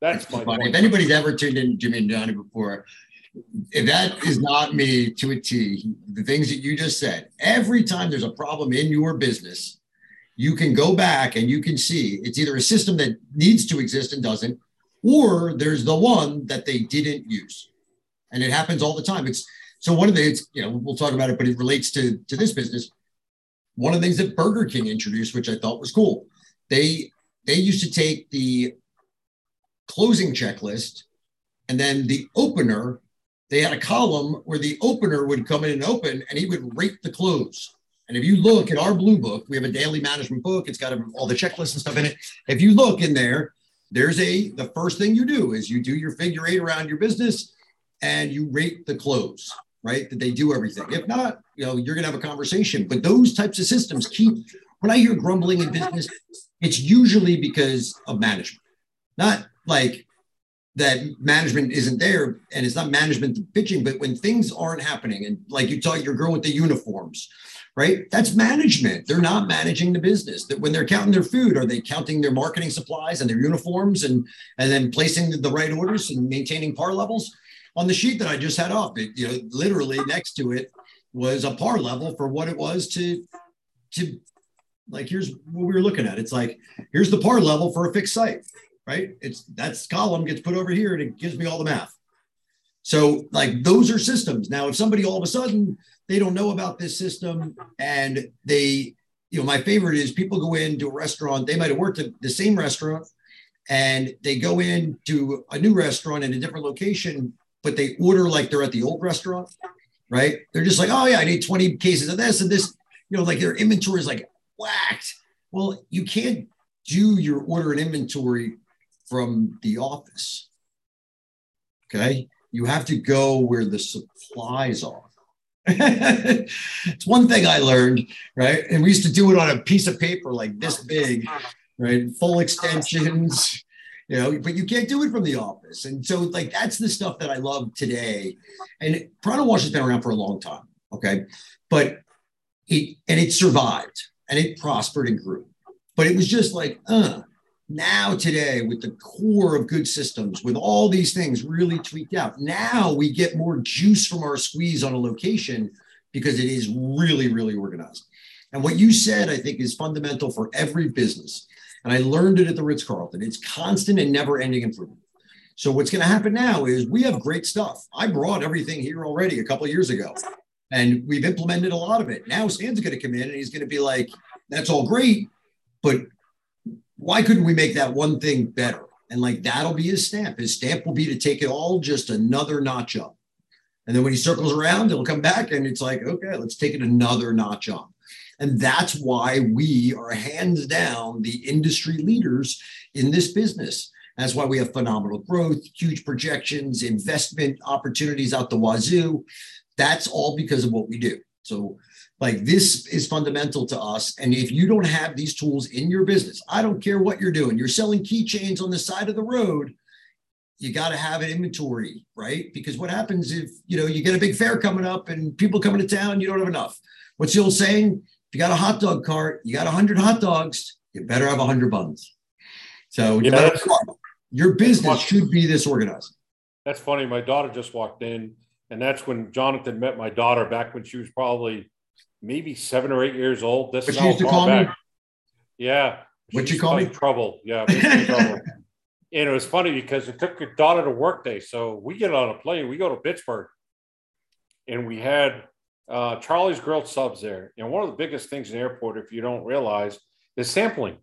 That's my funny. If anybody's ever tuned in Jimmy and Johnny before, that is not me to a T, the things that you just said, every time there's a problem in your business, you can go back and you can see it's either a system that needs to exist and doesn't, or there's the one that they didn't use. And it happens all the time. It's so one of the, it's, you know, we'll talk about it, but it relates to, to this business. One of the things that Burger King introduced, which I thought was cool, they they used to take the closing checklist and then the opener they had a column where the opener would come in and open and he would rate the close. And if you look at our blue book, we have a daily management book. It's got all the checklists and stuff in it. If you look in there, there's a the first thing you do is you do your figure eight around your business and you rate the close, right? That they do everything. If not, you know, you're gonna have a conversation. But those types of systems keep when I hear grumbling in business, it's usually because of management, not like that management isn't there and it's not management pitching but when things aren't happening and like you talk your girl with the uniforms right? That's management. They're not managing the business. That when they're counting their food are they counting their marketing supplies and their uniforms and and then placing the right orders and maintaining par levels? On the sheet that i just had up it you know literally next to it was a par level for what it was to to like here's what we were looking at. It's like here's the par level for a fixed site right? It's that's column gets put over here and it gives me all the math. So like those are systems. Now, if somebody all of a sudden they don't know about this system and they, you know, my favorite is people go into a restaurant, they might have worked at the same restaurant and they go into a new restaurant in a different location, but they order like they're at the old restaurant, right? They're just like, oh yeah, I need 20 cases of this and this, you know, like their inventory is like whacked. Well, you can't do your order and inventory from the office. Okay. You have to go where the supplies are. *laughs* it's one thing I learned, right? And we used to do it on a piece of paper like this big, right? Full extensions, *laughs* you know, but you can't do it from the office. And so, like, that's the stuff that I love today. And Prana Wash has been around for a long time. Okay. But it, and it survived and it prospered and grew. But it was just like, uh, now today with the core of good systems with all these things really tweaked out now we get more juice from our squeeze on a location because it is really really organized. And what you said i think is fundamental for every business. And i learned it at the ritz-carlton. It's constant and never ending improvement. So what's going to happen now is we have great stuff. I brought everything here already a couple years ago and we've implemented a lot of it. Now stan's going to come in and he's going to be like that's all great but why couldn't we make that one thing better? And like that'll be his stamp. His stamp will be to take it all just another notch up. And then when he circles around, he'll come back and it's like, okay, let's take it another notch up. And that's why we are hands down the industry leaders in this business. That's why we have phenomenal growth, huge projections, investment opportunities out the wazoo. That's all because of what we do. So like this is fundamental to us. And if you don't have these tools in your business, I don't care what you're doing, you're selling keychains on the side of the road, you got to have an inventory, right? Because what happens if you know you get a big fair coming up and people coming to town, you don't have enough. What's the old saying? If you got a hot dog cart, you got a hundred hot dogs, you better have a hundred buns. So yeah, your business should be this organized. That's funny. My daughter just walked in, and that's when Jonathan met my daughter back when she was probably maybe seven or eight years old. This is how far back. Me? Yeah. What you call me? Trouble. Yeah. *laughs* trouble. And it was funny because it took your daughter to work day. So we get on a plane, we go to Pittsburgh, and we had uh, Charley's Grilled Subs there. And one of the biggest things in the airport, if you don't realize, is sampling.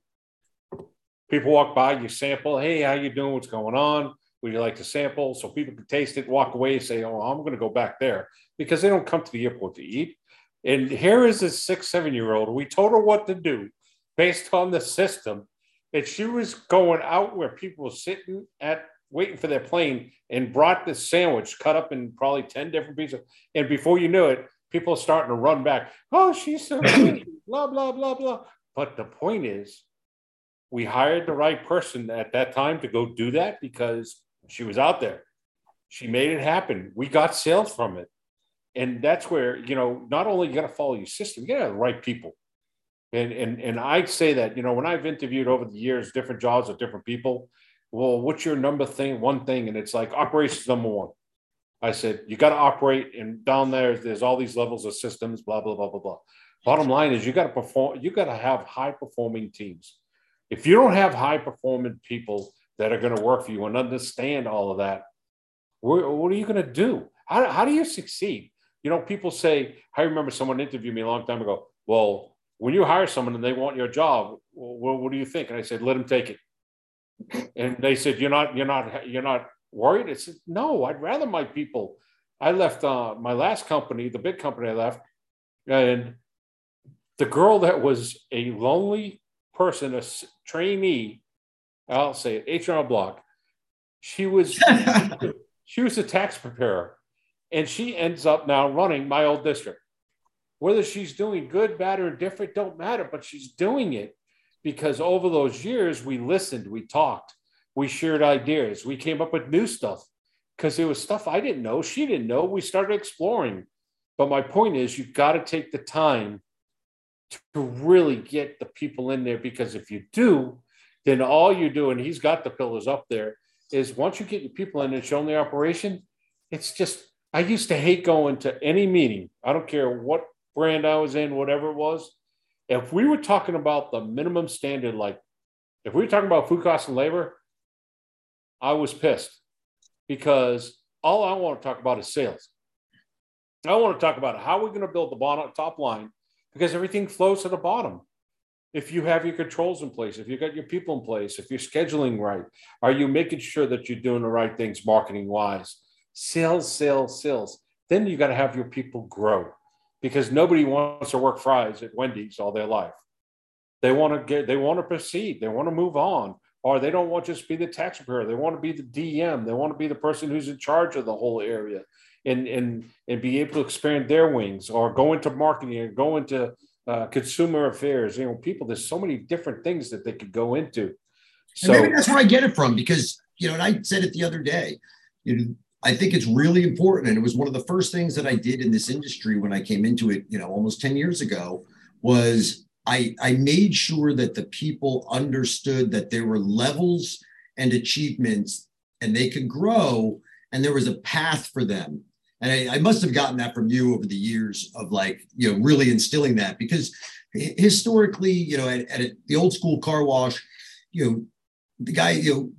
People walk by, you sample. Hey, how you doing? What's going on? Would you like to sample? So people can taste it, walk away, say, "Oh, I'm going to go back there," because they don't come to the airport to eat. And here is this six, seven year old. We told her what to do based on the system. And she was going out where people were sitting at waiting for their plane and brought this sandwich cut up in probably 10 different pieces. And before you knew it, people are starting to run back. Oh, she's so *clears throat* pretty, blah, blah, blah, blah. But the point is, we hired the right person at that time to go do that because she was out there. She made it happen. We got sales from it. And that's where, you know, not only you got to follow your system, you got to have the right people. And, and, and I say that, you know, when I've interviewed over the years, different jobs with different people, well, what's your number thing, one thing? And it's like operations number one. I said, you got to operate and down there, there's all these levels of systems, blah, blah, blah, blah, blah. Bottom line is you got to perform, you got to have high performing teams. If you don't have high performing people that are going to work for you and understand all of that, what, what are you going to do? How, how do you succeed? You know, people say, I remember someone interviewed me a long time ago. Well, when you hire someone and they want your job, well, what do you think? And I said, let them take it. And they said, you're not, you're not, you're not worried. I said, no, I'd rather my people. I left uh, my last company, the big company I left, and the girl that was a lonely person, a trainee, I'll say it, H&R Block, she was *laughs* she was a tax preparer, and she ends up now running my old district. Whether she's doing good, bad, or different don't matter, but she's doing it because over those years we listened, we talked, we shared ideas, we came up with new stuff because it was stuff I didn't know, she didn't know. We started exploring. But my point is, you've got to take the time to really get the people in there because if you do, then all you do, and he's got the pillars up there, is once you get your people in and show them the operation, it's just, I used to hate going to any meeting. I don't care what brand I was in, whatever it was. If we were talking about the minimum standard, like if we were talking about food costs and labor, I was pissed because all I want to talk about is sales. I want to talk about how we're going to build the bottom top line because everything flows to the bottom. If you have your controls in place, if you got your people in place, if you're scheduling right, are you making sure that you're doing the right things marketing wise? Sales, sales, sales. Then you got to have your people grow because nobody wants to work fries at Wendy's all their life. They want to get, they want to proceed, they want to move on, or they don't want to just be the tax preparer. They want to be the DM. They want to be the person who's in charge of the whole area and and and be able to expand their wings or go into marketing or go into uh, consumer affairs. You know, people. There's so many different things that they could go into. So and maybe that's where I get it from because you know, and I said it the other day. You know, I think it's really important, and it was one of the first things that I did in this industry when I came into it. You know, almost ten years ago, was I I made sure that the people understood that there were levels and achievements, and they could grow, and there was a path for them and I, I, must have gotten that from you over the years of like you know really instilling that because historically you know at, at the old school car wash you know the guy you know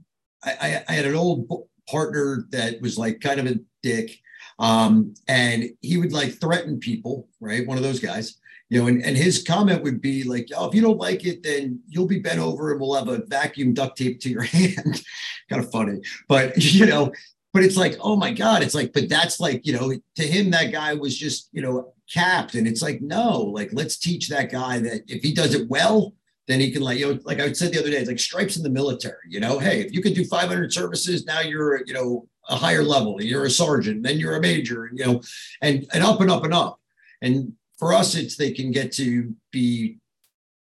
I, I had an old partner that was like kind of a dick um, and he would like threaten people right one of those guys you know and, and his comment would be like oh if you don't like it then you'll be bent over and we'll have a vacuum duct tape to your *laughs* hand kind of funny but *laughs* you know but it's like, oh my God, it's like, but that's like, you know, to him, that guy was just, you know, capped. And it's like, no, like, let's teach that guy that if he does it well, then he can like, you know, like I said the other day, it's like stripes in the military, you know, hey, if you can do 500 services, now you're, you know, a higher level, you're a sergeant, then you're a major, you know, and, and up and up and up. And for us, it's, they can get to be,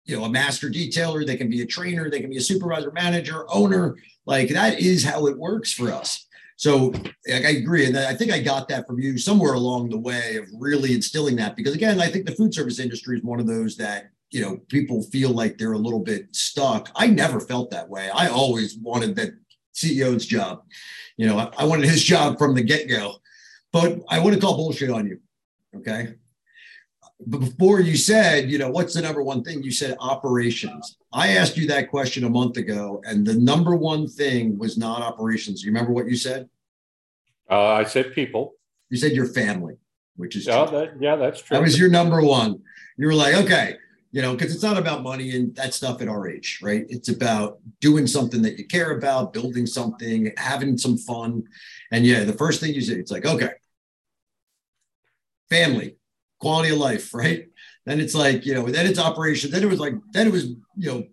you know, a master detailer, they can be a trainer, they can be a supervisor, manager, owner. Like that is how it works for us. So I agree. And I think I got that from you somewhere along the way of really instilling that. Because again, I think the food service industry is one of those that, you know, people feel like they're a little bit stuck. I never felt that way. I always wanted that CEO's job. You know, I, I wanted his job from the get go. But I want to call bullshit on you. Okay. But before you said, you know, what's the number one thing? You said operations. I asked you that question a month ago, and the number one thing was not operations. You remember what you said? Uh, I said people. You said your family, which is yeah, that, yeah, that's true. That was your number one. You were like, okay, you know, because it's not about money and that stuff at our age, right? It's about doing something that you care about, building something, having some fun. And yeah, the first thing you say, it's like, okay, family, quality of life, *laughs* right? Then it's like, you know, then it's operation. Then it was like, then it was, you know,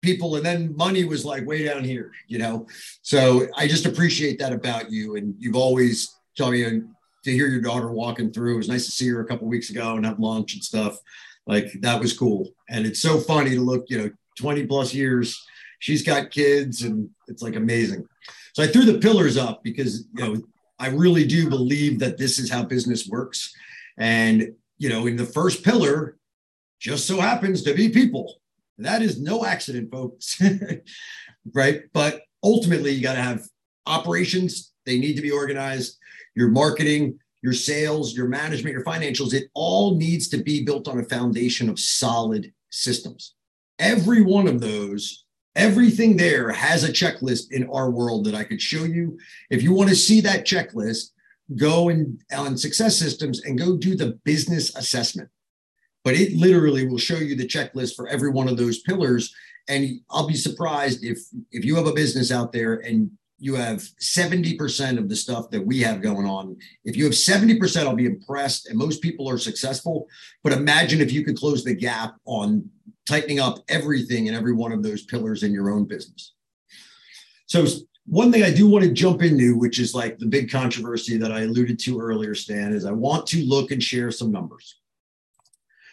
people, and then money was like way down here, you know. So I just appreciate that about you, and you've always told me to hear your daughter walking through. It was nice to see her a couple weeks ago and have lunch and stuff. Like that was cool, and it's so funny to look, you know, twenty plus years. She's got kids, and it's like amazing. So I threw the pillars up because you know I really do believe that this is how business works, and you know, in the first pillar, just so happens to be people. That is no accident, folks. *laughs* right. But ultimately, you got to have operations, they need to be organized. Your marketing, your sales, your management, your financials, it all needs to be built on a foundation of solid systems. Every one of those, everything there has a checklist in our world that I could show you. If you want to see that checklist, go and on success systems and go do the business assessment but it literally will show you the checklist for every one of those pillars and i'll be surprised if if you have a business out there and you have 70% of the stuff that we have going on if you have 70% i'll be impressed and most people are successful but imagine if you could close the gap on tightening up everything in every one of those pillars in your own business so one thing I do want to jump into, which is like the big controversy that I alluded to earlier, Stan, is I want to look and share some numbers.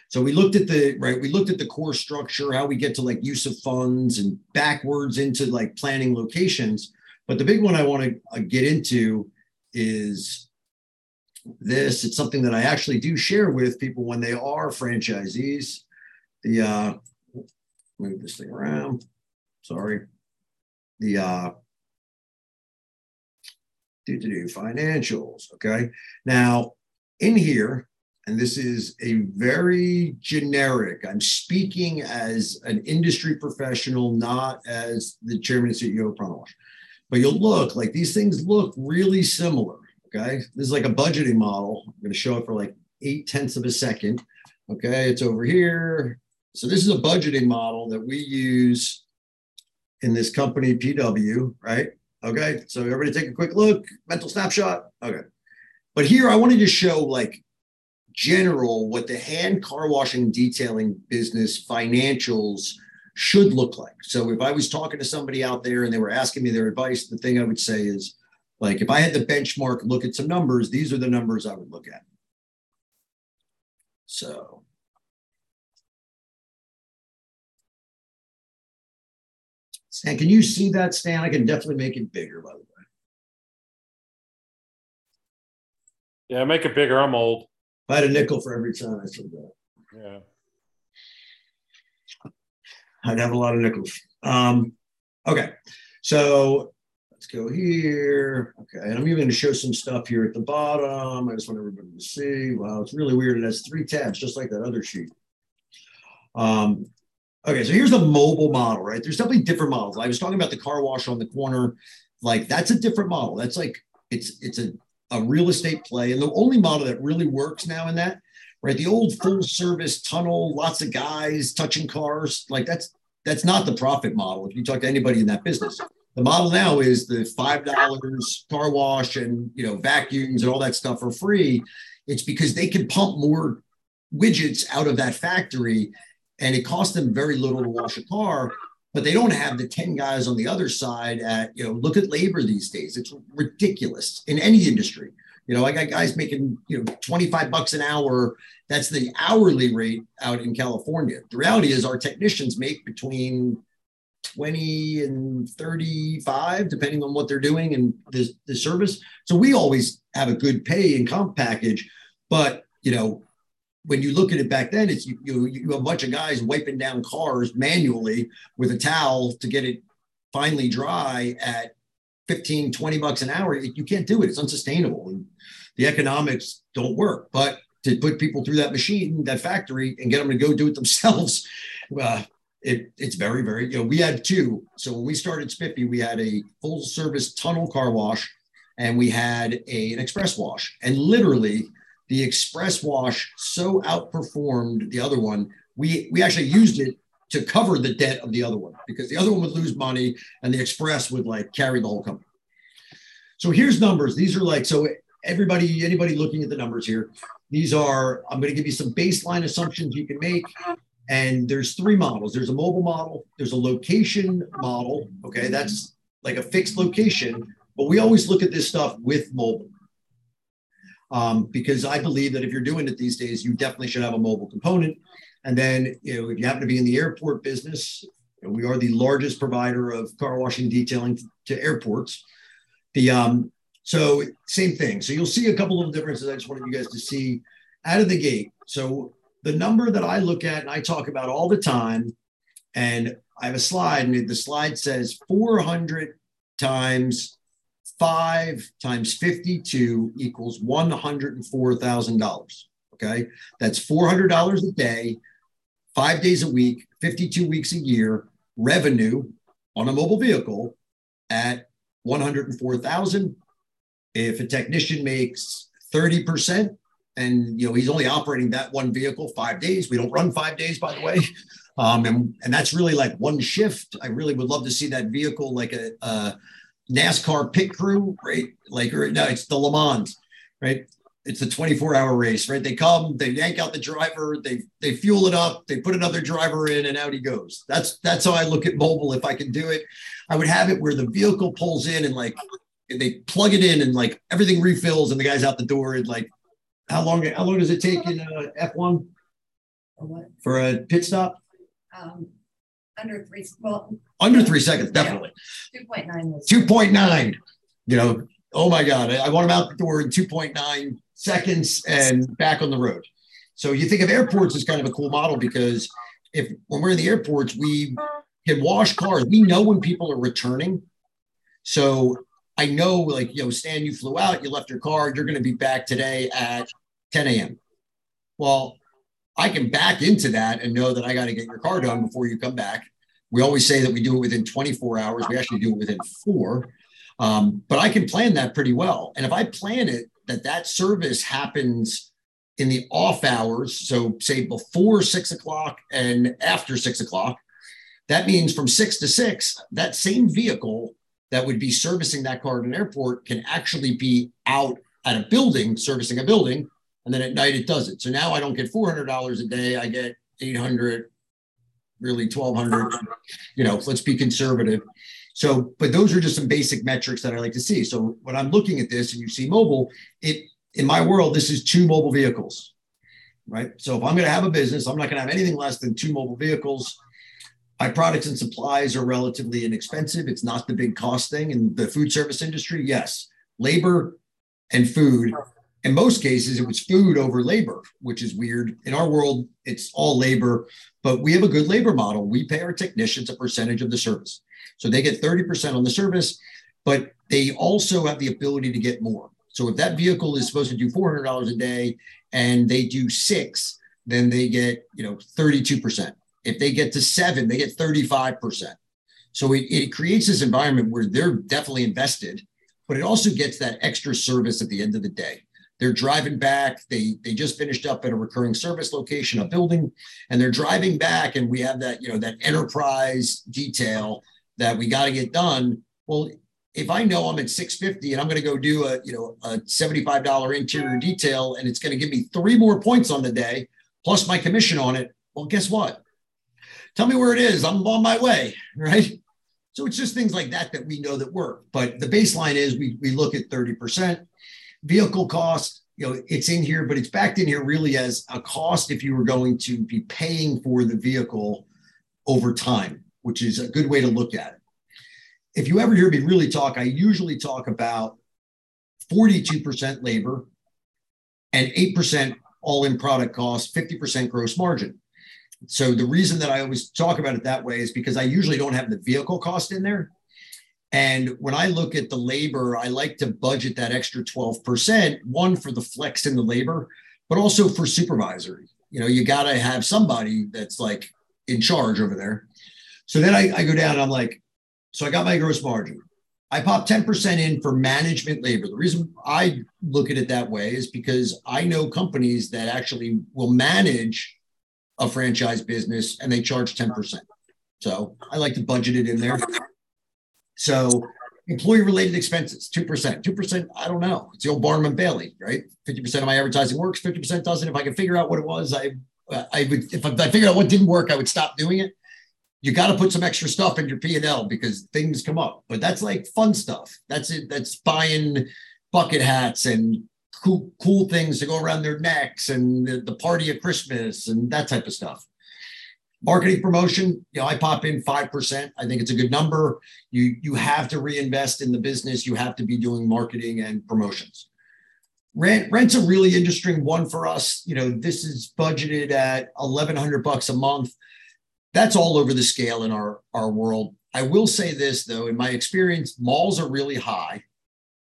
So we looked at the right, we looked at the core structure, how we get to like use of funds and backwards into like planning locations. But the big one I want to uh, get into is this. It's something that I actually do share with people when they are franchisees. The uh move this thing around. Sorry. The uh do to do financials. Okay. Now in here, and this is a very generic, I'm speaking as an industry professional, not as the chairman and CEO of Prana Wash. But you'll look like these things look really similar. Okay. This is like a budgeting model. I'm going to show it for like eight tenths of a second. Okay. It's over here. So this is a budgeting model that we use in this company, PW, right? Okay. So everybody take a quick look, mental snapshot. Okay. But here I wanted to show like general what the hand car washing detailing business financials should look like. So if I was talking to somebody out there and they were asking me their advice, the thing I would say is like if I had the benchmark look at some numbers, these are the numbers I would look at. So Stan, can you see that, Stan? I can definitely make it bigger, by the way. Yeah, make it bigger. I'm old. I had a nickel for every time I said that. Yeah. I'd have a lot of nickels. Um, okay, so let's go here. Okay, and I'm even going to show some stuff here at the bottom. I just want everybody to see. Wow, it's really weird. It has three tabs, just like that other sheet. Um, okay, so here's the mobile model, right? There's definitely different models. I was talking about the car wash on the corner. Like that's a different model. That's like it's it's a a real estate play. And the only model that really works now in that, right? The old full service tunnel, lots of guys touching cars, like that's that's not the profit model. If you talk to anybody in that business, the model now is the five dollars car wash and you know vacuums and all that stuff for free. It's because they can pump more widgets out of that factory, and it costs them very little to wash a car but they don't have the 10 guys on the other side at, you know, look at labor these days. It's ridiculous in any industry. You know, I got guys making, you know, 25 bucks an hour. That's the hourly rate out in California. The reality is our technicians make between 20 and 35, depending on what they're doing and the, the service. So we always have a good pay and comp package. But, you know, when you look at it back then, it's you, you, you have a bunch of guys wiping down cars manually with a towel to get it finally dry at 15, 20 bucks an hour. You can't do it. It's unsustainable. And the economics don't work. But to put people through that machine, that factory, and get them to go do it themselves, *laughs* uh, it, it's very, very, you know, we had two. So when we started Spiffy, we had a full service tunnel car wash and we had a, an express wash. And literally, the express wash so outperformed the other one we we actually used it to cover the debt of the other one because the other one would lose money and the express would like carry the whole company so here's numbers these are like so everybody anybody looking at the numbers here these are i'm going to give you some baseline assumptions you can make And there's three models. There's a mobile model, there's a location model. Okay, that's like a fixed location, but we always look at this stuff with mobile. Um, because I believe that if you're doing it these days, you definitely should have a mobile component. And then, you know, if you happen to be in the airport business, we are the largest provider of car washing detailing to airports. The um, so same thing. So you'll see a couple of differences. I just wanted you guys to see out of the gate. So the number that I look at and I talk about all the time, and I have a slide, and the slide says 400 times five times 52 equals $104,000. Okay. That's $400 a day, five days a week, 52 weeks a year, revenue on a mobile vehicle at 104,000. If a technician makes 30%, and you know he's only operating that one vehicle five days. We don't run five days, by the way, um, and and that's really like one shift. I really would love to see that vehicle like a, a NASCAR pit crew, right? Like or no, it's the Le Mans, right? It's a 24 hour race, right? They come, they yank out the driver, they they fuel it up, they put another driver in, and out he goes. That's that's how I look at mobile. If I can do it, I would have it where the vehicle pulls in and like they plug it in and like everything refills and the guy's out the door and like how long how long does it take in uh, F1 for a pit stop? Um, under three, well, Under three seconds, definitely. Two point nine. Two point nine. You know, oh my God, I, I want him out the door in 2.9 seconds and back on the road. So you think of airports as kind of a cool model because if when we're in the airports, we can wash cars. We know when people are returning. So I know, like, you know, Stan, you flew out, you left your car, you're going to be back today at 10 a.m. Well, I can back into that and know that I got to get your car done before you come back. We always say that we do it within 24 hours. We actually do it within four. Um, but I can plan that pretty well. And if I plan it that that service happens in the off hours, so say before six o'clock and after six o'clock, that means from six to six, that same vehicle that would be servicing that car at an airport can actually be out at a building servicing a building and then at night it does it so now i don't get $400 a day i get 800 really 1200 you know let's be conservative so but those are just some basic metrics that i like to see so when i'm looking at this and you see mobile it in my world this is two mobile vehicles right so if i'm going to have a business i'm not going to have anything less than two mobile vehicles my products and supplies are relatively inexpensive. It's not the big cost thing. In the food service industry, yes, labor and food. In most cases, it was food over labor, which is weird. In our world, it's all labor, but we have a good labor model. We pay our technicians a percentage of the service. So they get 30% on the service, but they also have the ability to get more. So if that vehicle is supposed to do $400 a day and they do six, then they get, you know, 32%. If they get to seven, they get 35%. So it, it creates this environment where they're definitely invested, but it also gets that extra service at the end of the day. They're driving back. They they just finished up at a recurring service location, a building, and they're driving back. And we have that, you know, that enterprise detail that we got to get done. Well, if I know I'm at 650 and I'm going to go do a, you know, a $75 interior detail and it's going to give me three more points on the day plus my commission on it, well, guess what? tell me where it is. I'm on my way, *laughs* right? So it's just things like that that we know that work. But the baseline is we, we look at 30%. Vehicle cost, you know, it's in here, but it's backed in here really as a cost if you were going to be paying for the vehicle over time, which is a good way to look at it. If you ever hear me really talk, I usually talk about 42% labor and 8% all in product cost, 50% gross margin so the reason that I always talk about it that way is because I usually don't have the vehicle cost in there. And when I look at the labor, I like to budget that extra 12%, one for the flex in the labor, but also for supervisory. You know, you got to have somebody that's like in charge over there. So then I, I go down, and I'm like, so I got my gross margin. I pop 10% in for management labor. The reason I look at it that way is because I know companies that actually will manage a franchise business and they charge 10%. So I like to budget it in there. So employee related expenses, 2%. 2%, I don't know. It's the old Barnum and Bailey, right? 50% of my advertising works, 50% doesn't. If I can figure out what it was, I I would if I figured out what didn't work, I would stop doing it. You got to put some extra stuff in your P and L because things come up. But that's like fun stuff. That's it. That's buying bucket hats and cool cool things to go around their necks and the, the party of Christmas and that type of stuff. Marketing promotion, you know, I pop in 5%. I think it's a good number. You you have to reinvest in the business. You have to be doing marketing and promotions. Rent rent's a really interesting one for us. You know, this is budgeted at 1100 bucks a month. That's all over the scale in our our world. I will say this though, in my experience, malls are really high.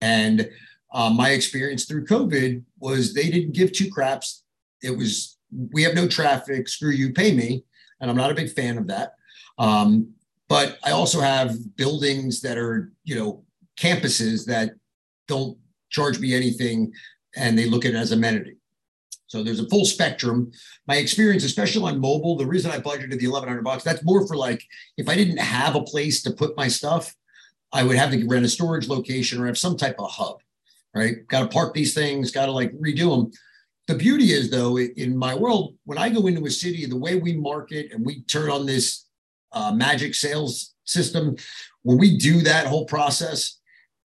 And uh, my experience through COVID was they didn't give two craps. It was we have no traffic. Screw you, pay me and I'm not a big fan of that. Um, but I also have buildings that are, you know, campuses that don't charge me anything and they look at it as amenity. So there's a full spectrum. My experience, especially on mobile, the reason I budgeted the 1100 bucks, that's more for like if I didn't have a place to put my stuff, I would have to rent a storage location or have some type of hub, right? Got to park these things, got to like redo them. The beauty is, though, in my world, when I go into a city, the way we market and we turn on this uh, magic sales system, when we do that whole process,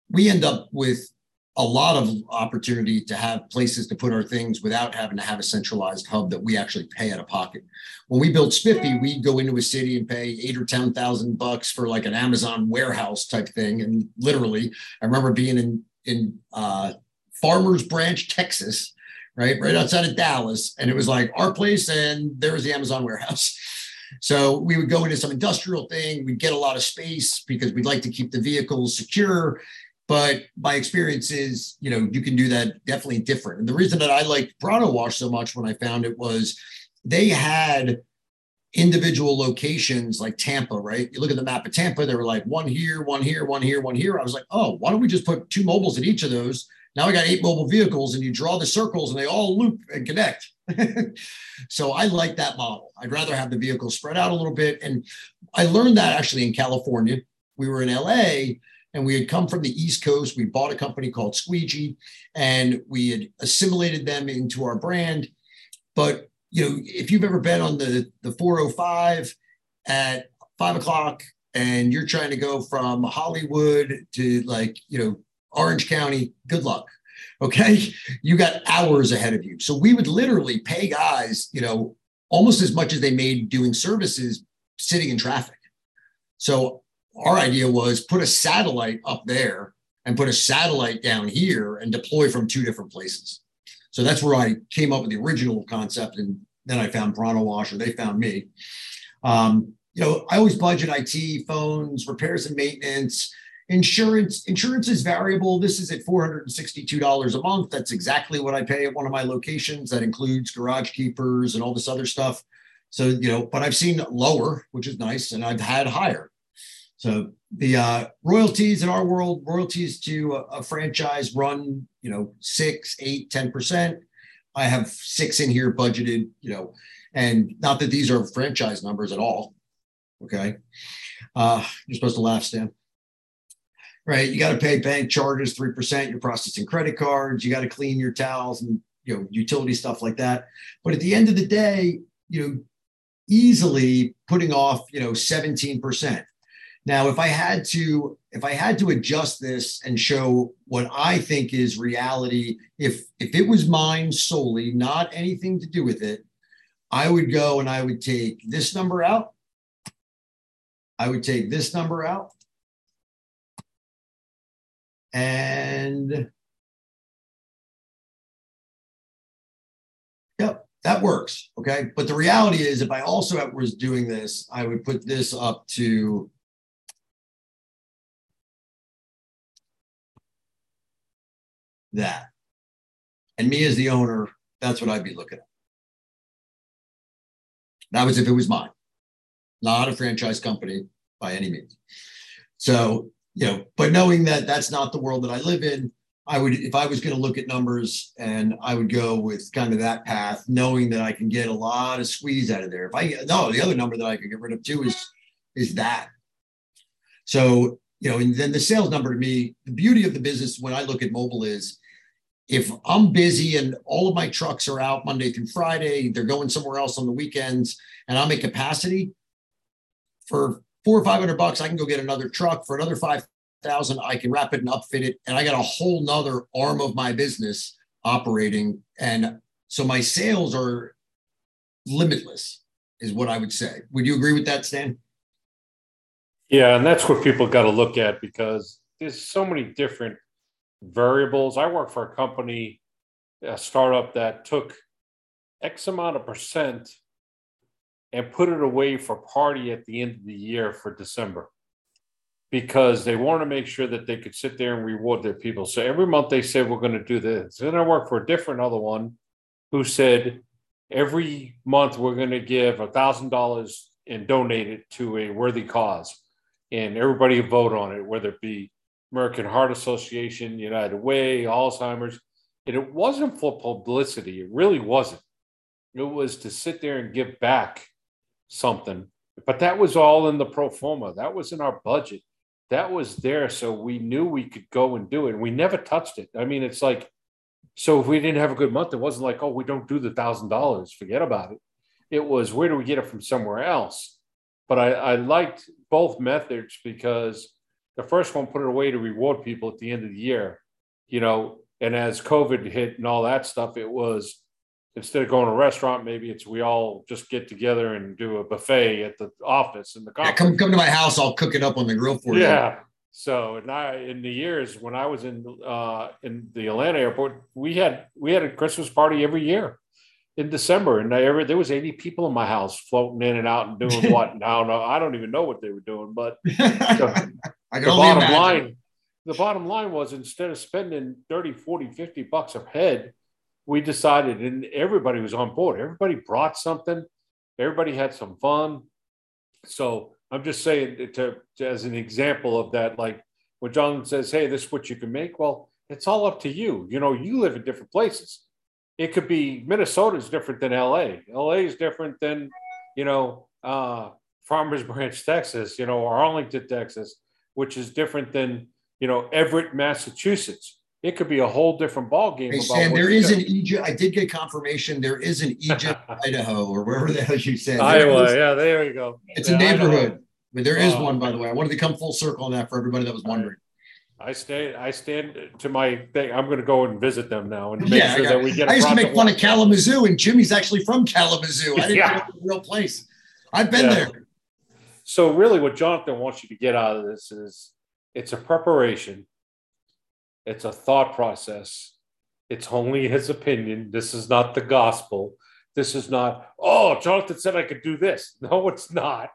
we end up with a lot of opportunity to have places to put our things without having to have a centralized hub that we actually pay out of pocket. When we built Spiffy, we go into a city and pay eight or ten thousand bucks for like an Amazon warehouse type thing. And literally, I remember being in in uh, Farmers Branch, Texas, right? Right outside of Dallas. And it was like our place, and there was the Amazon warehouse. *laughs* So we would go into some industrial thing. We'd get a lot of space because we'd like to keep the vehicles secure. But my experience is, you know, you can do that definitely different. And the reason that I liked Pronto Wash so much when I found it was they had individual locations like Tampa, right? You look at the map of Tampa, they were like one here, one here, one here, one here. I was like, oh, why don't we just put two mobiles in each of those? Now I got eight mobile vehicles and you draw the circles and they all loop and connect. *laughs* so I like that model. I'd rather have the vehicles spread out a little bit. And I learned that actually in California. We were in LA and we had come from the East Coast. We bought a company called Squeegee and we had assimilated them into our brand. But you know, if you've ever been on the, the 405 at five o'clock and you're trying to go from Hollywood to like, you know, Orange County, good luck. Okay. You got hours ahead of you. So we would literally pay guys, you know, almost as much as they made doing services sitting in traffic. So our idea was put a satellite up there and put a satellite down here and deploy from two different places. So that's where I came up with the original concept. And then I found Pronto Wash, or they found me. Um, you know, I always budget IT, phones, repairs and maintenance, Insurance, insurance is variable. This is at $462 a month. That's exactly what I pay at one of my locations. That includes garage keepers and all this other stuff. So, you know, but I've seen lower, which is nice, and I've had higher. So the uh, royalties in our world, royalties to a, a franchise run, you know, six, eight, 10%. I have six in here budgeted, you know, and not that these are franchise numbers at all. Okay. Uh, you're supposed to laugh, Stan right? You got to pay bank charges, 3%, you're processing credit cards, you got to clean your towels and, you know, utility stuff like that. But at the end of the day, you know, easily putting off, you know, 17%. Now, if I had to, if I had to adjust this and show what I think is reality, if if it was mine solely, not anything to do with it, I would go and I would take this number out. I would take this number out. And yep, that works. Okay. But the reality is, if I also was doing this, I would put this up to that. And me as the owner, that's what I'd be looking at. That was if it was mine, not a franchise company by any means. So you know, but knowing that that's not the world that I live in, I would, if I was going to look at numbers and I would go with kind of that path, knowing that I can get a lot of squeeze out of there. If I, no, the other number that I could get rid of too is, is that. So, you know, and then the sales number to me, the beauty of the business when I look at mobile is if I'm busy and all of my trucks are out Monday through Friday, they're going somewhere else on the weekends, and I'm at capacity for four or five hundred bucks, I can go get another truck for another five thousand. I can wrap it and upfit it, and I got a whole nother arm of my business operating. And so my sales are limitless, is what I would say. Would you agree with that, Stan? Yeah, and that's what people got to look at because there's so many different variables. I work for a company, a startup that took X amount of percent and put it away for party at the end of the year for December because they want to make sure that they could sit there and reward their people. So every month they said, We're going to do this. Then I work for a different other one who said, Every month we're going to give a $1,000 and donate it to a worthy cause. And everybody vote on it, whether it be American Heart Association, United Way, Alzheimer's. And it wasn't for publicity, it really wasn't. It was to sit there and give back something. But that was all in the pro forma. That was in our budget. That was there. So we knew we could go and do it. We never touched it. I mean, it's like, so if we didn't have a good month, it wasn't like, oh, we don't do the thousand dollars, forget about it. It was where do we get it from somewhere else? But I, I liked both methods because the first one put it away to reward people at the end of the year, you know, and as COVID hit and all that stuff, it was instead of going to a restaurant, maybe it's we all just get together and do a buffet at the office in the yeah, come come to my house. I'll cook it up on the grill for yeah. you. Yeah. So and I in the years when I was in uh, in the Atlanta airport, we had we had a Christmas party every year in December, and I ever there was eighty people in my house floating in and out and doing *laughs* what? now no, I don't even know what they were doing, but *laughs* the, the bottom imagine. line. The bottom line was instead of spending 30, 40, 50 bucks a head, we decided, and everybody was on board. Everybody brought something. Everybody had some fun. So I'm just saying to, to, as an example of that, like when John says, "Hey, this is what you can make." Well, it's all up to you. You know, you live in different places. It could be Minnesota is different than LA. LA is different than, you know, uh, Farmers *laughs* Branch, Texas. You know, or Arlington, Texas, which is different than you know Everett, Massachusetts it could be a whole different ball game. Hey, Stan, there is an Egypt. I did get confirmation. There is an Egypt, *laughs* Idaho, or wherever the hell you said. Iowa, yeah, there you go. It's yeah, a neighborhood, but there is uh, one, by the way. I wanted to come full circle on that for everybody that was wondering. I stand. I stand to my thing. I'm going to go and visit them now and make yeah, sure that we get. I used to make fun of Kalamazoo, and Jimmy's actually from Kalamazoo. I didn't yeah. know the real place. I've been yeah. there. So really, what Jonathan wants you to get out of this is it's a preparation it's a thought process. It's only his opinion. This is not the gospel. This is not, oh, Jonathan said I could do this. *laughs* No, it's not.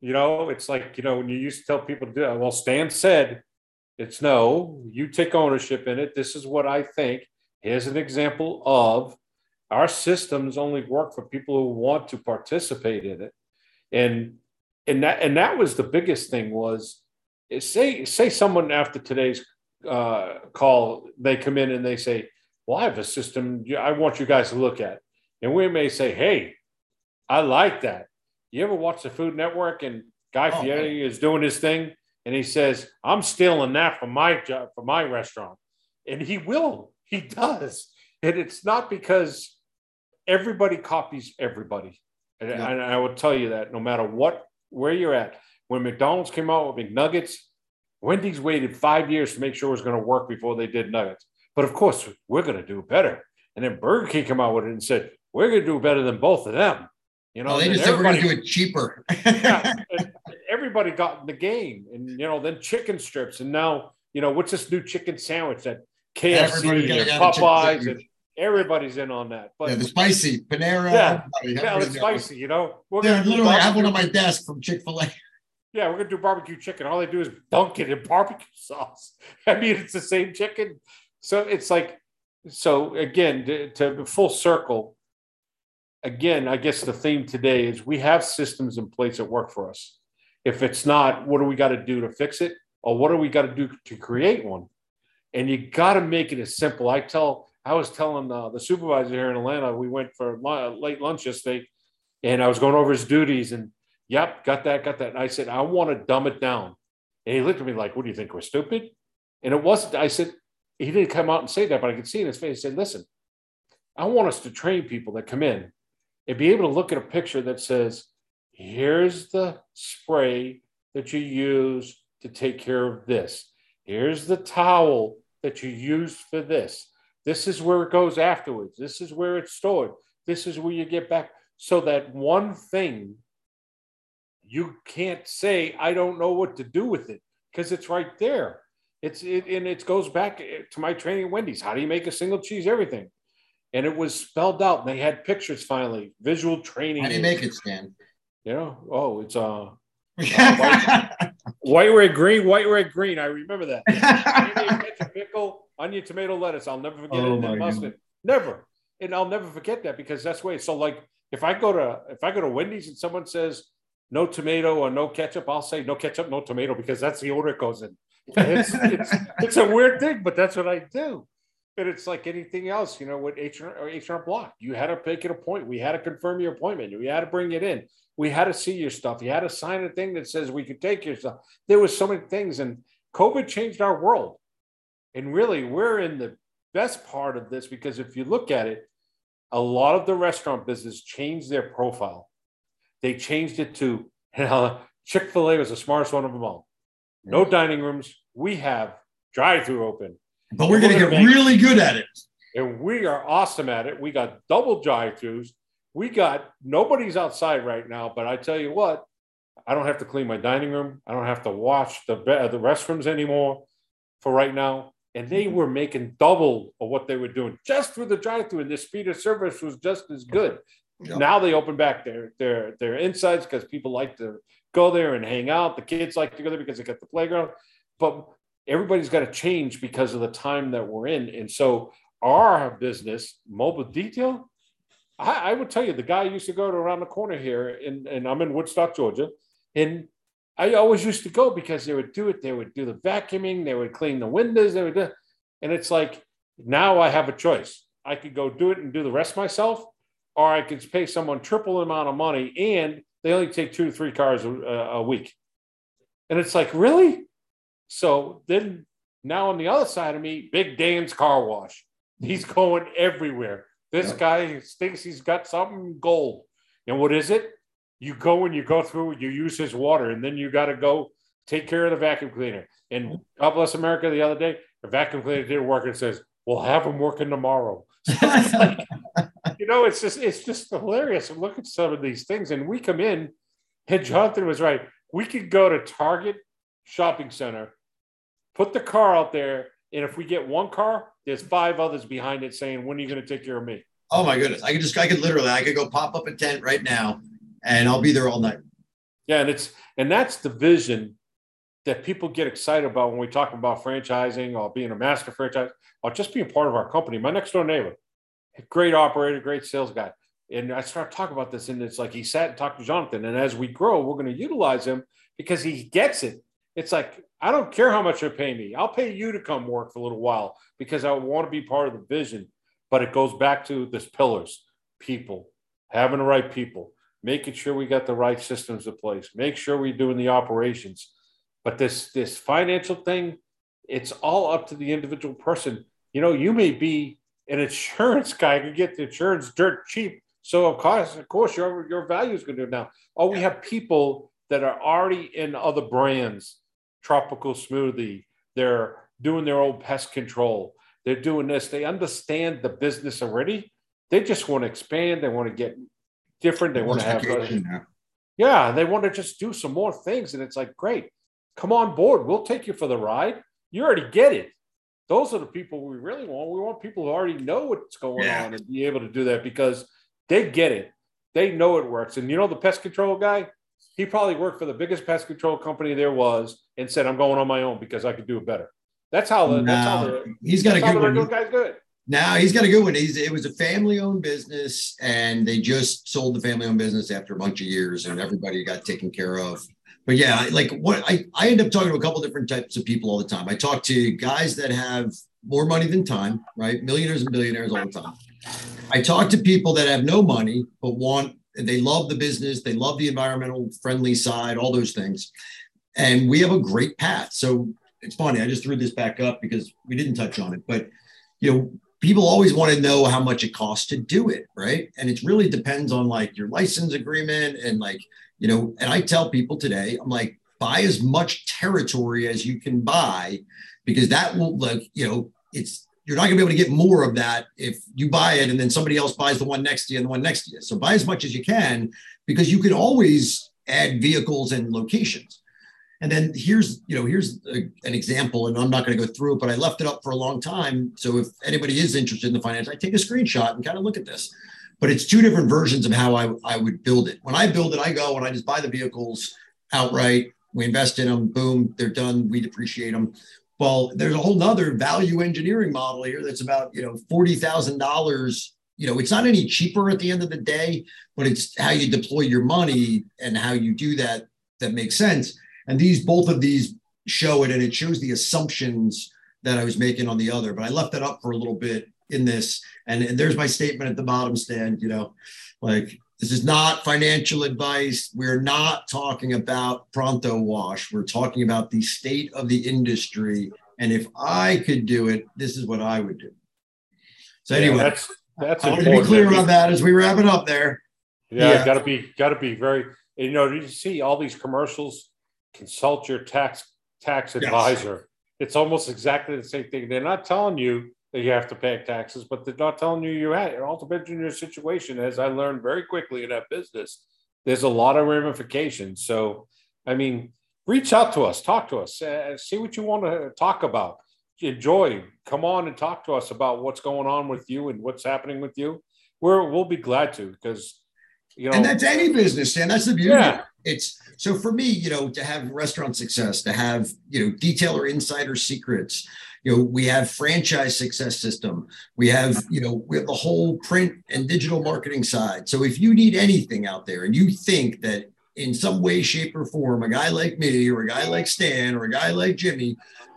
You know, it's like, you know, when you used to tell people to do it, well, Stan said, it's no, you take ownership in it. This is what I think. Here's an example of our systems only work for people who want to participate in it. And and that and that was the biggest thing was say say someone after today's uh, call, they come in and they say, Well, I have a system I want you guys to look at. And we may say, Hey, I like that. You ever watch the Food Network and Guy oh, Fieri man. is doing his thing and he says, I'm stealing that from my job, from my restaurant. And he will, he does. And it's not because everybody copies everybody. And, and I will tell you that no matter what, where you're at, when McDonald's came out with McNuggets, Wendy's waited five years to make sure it was going to work before they did nuggets. But of course, we're going to do better. And then Burger King came out with it and said, we're going to do better than both of them. You know, oh, they just said we're going to do it cheaper. yeah, *laughs* everybody got in the game. And, you know, then chicken strips. And now, you know, what's this new chicken sandwich that KFC and Popeyes and everybody's in on that. But yeah, the spicy Panera. Yeah, yeah, it's spicy. You know, we're yeah, literally, I have one on my desk from Chick Fil A yeah, we're gonna do barbecue chicken. All they do is dunk it in barbecue *laughs* sauce. I mean, it's the same chicken. So it's like, so again, to, to full circle. Again, I guess the theme today is we have systems in place that work for us. If it's not, what do we got to do to fix it, or what do we got to do to create one? And you got to make it as simple. I tell, I was telling uh, the supervisor here in Atlanta, we went for a late lunch yesterday, and I was going over his duties and Yep, got that, got that. And I said, I want to dumb it down. And he looked at me like, What do you think? We're stupid? And it wasn't. I said, he didn't come out and say that, but I could see in his face. He said, "Listen, I want us to train people that come in and be able to look at a picture that says, here's the spray that you use to take care of this. Here's the towel that you use for this. This is where it goes afterwards. This is where it's stored. This is where you get back. So that one thing you can't say, I don't know what to do with it because it's right there. It's it, and it goes back eh, to my training at Wendy's. How do you make a single cheese everything? And it was spelled out. And they had pictures finally, visual training. How do you make it, Stan? You know, oh, it's uh, uh *laughs* white, white, red, green, white, red, green. I remember that. *laughs* ketchup, pickle, onion, tomato, lettuce. I'll never forget oh, it. And mustard. Never. And I'll never forget that because that's the way. So like, if I go to if I go to Wendy's and someone says no tomato or no ketchup, I'll say no ketchup, no tomato because that's the order it goes in. It's, it's, it's a weird thing, but that's what I do. And it's like anything else, you know, with HR or uh, H&R Block, you had to make it a point. We had to confirm your appointment. We had to bring it in. We had to see your stuff. You had to sign a thing that says we could take your stuff. There was so many things, and COVID changed our world. And really, we're in the best part of this because if you look at it, a lot of the restaurant business changed their profile. They changed it to *laughs* you know, Chick fil A was the smartest one of them all. No dining rooms. We have drive through open. But we're, going to get really good at it. And we are awesome at it. We got double drive throughs. We got nobody's outside right now. But I tell you what, I don't have to clean my dining room. I don't have to wash the, the restrooms anymore for right now. And they were making double of what they were doing just through the drive through. And the speed of service was just as good. Yep. Now they open back their their their insides because people like to go there and hang out. The kids like to go there because they got the playground. But everybody's got to change because of the time that we're in. And so our business, mobile detail, I, I would tell you the guy used to go to around the corner here, and, and I'm in Woodstock, Georgia, and I always used to go because they would do it. They would do the vacuuming, they would clean the windows, they would do, and it's like now I have a choice. I could go do it and do the rest myself, or I could pay someone triple the amount of money, and they only take two to three cars a, a week. And it's like, really? So then now on the other side of me, Big Dan's car wash. He's mm-hmm. going everywhere. This yeah. guy thinks he's got something gold. And what is it? You go and you go through, you use his water, and then you got to go take care of the vacuum cleaner. And God bless America the other day, the vacuum cleaner didn't work and says, We'll have him working tomorrow. *laughs* So like, you know, it's just it's just hilarious. Look at some of these things. And we come in, and Jonathan was right. We could go to Target shopping center, put the car out there, and if we get one car, there's five others behind it saying, "When are you going to take care of me?" Oh my goodness! I could just, I could literally, I could go pop up a tent right now, and I'll be there all night. Yeah, and it's and that's the vision that people get excited about when we talk about franchising or being a master franchise or just being part of our company. My next door neighbor, great operator, great sales guy. And I start talking about this, and it's like he sat and talked to Jonathan. And as we grow, we're going to utilize him because he gets it. It's like, I don't care how much you pay me. I'll pay you to come work for a little while because I want to be part of the vision. But it goes back to this pillars people, having the right people, making sure we got the right systems in place, make sure we're doing the operations. But this this financial thing, it's all up to the individual person. You know, you may be an insurance *laughs* guy can get the insurance dirt cheap. So of course, of course, your your value is going to go down. Oh, we have people that are already in other brands tropical smoothie. They're doing their own pest control. They're doing this. They understand the business already. They just want to expand. They want to get different. They want to have, yeah, they want to just do some more things. And it's like, great, come on board. We'll take you for the ride. You already get it. Those are the people we really want. We want people who already know what's going yeah. on and be able to do that because they get it. They know it works. And you know, the pest control guy, he probably worked for the biggest pest control company there was and said, "I'm going on my own because I could do it better." That's how the. No, that's how the he's got a good one. Guy's good. Now he's got a good one. He's it was a family-owned business, and they just sold the family-owned business after a bunch of years, and everybody got taken care of. But yeah, like what I I end up talking to a couple different types of people all the time. I talk to guys that have more money than time, right? Millionaires and billionaires all the time. I talk to people that have no money but want they love the business, they love the environmental friendly side, all those things. And we have a great path. So it's funny. I just threw this back up because we didn't touch on it, but you know, people always want to know how much it costs to do it, right? And it really depends on like your license agreement and like, you know, and I tell people today, I'm like, buy as much territory as you can buy because that will like, you know, it's you're not gonna be able to get more of that if you buy it and then somebody else buys the one next to you and the one next to you. So buy as much as you can because you can always add vehicles and locations. And then here's, you know, here's a, an example, and I'm not going to go through it, but I left it up for a long time. So if anybody is interested in the finance, I take a screenshot and kind of look at this. But it's two different versions of how I, I would build it. When I build it, I go and I just buy the vehicles outright. We invest in them, boom, they're done. We depreciate them. Well, there's a whole nother value engineering model here that's about, you know, $40,000 you know, it's not any cheaper at the end of the day, but it's how you deploy your money and how you do that that makes sense. And these, both of these show it and it shows the assumptions that I was making on the other, but I left that up for a little bit in this. And, and there's my statement at the bottom Stan, you know, like this is not financial advice. We're not talking about pronto wash. We're talking about the state of the industry. And if I could do it, this is what I would do. So anyway, Yeah, that's that's I want to be clear on that as we wrap it up there. Yeah, Yeah. got to be got to be very. You know, you see all these commercials. Consult your tax tax Yes. advisor. It's almost exactly the same thing. They're not telling you that you have to pay taxes, but they're not telling you you have. It all depends on your situation. As I learned very quickly in that business, there's a lot of ramifications. So, I mean, reach out to us, talk to us, uh, see what you want to talk about. Enjoy, come on and talk to us about what's going on with you and what's happening with you. We're we'll be glad to because you know And that's any business, and that's the beauty. Yeah. It's so for me, you know, to have restaurant success, to have, you know, detailer insider secrets, you know, we have franchise success system. We have, you know, we have the whole print and digital marketing side. So if you need anything out there and you think that in some way, shape, or form, a guy like me or a guy like Stan or a guy like Jimmy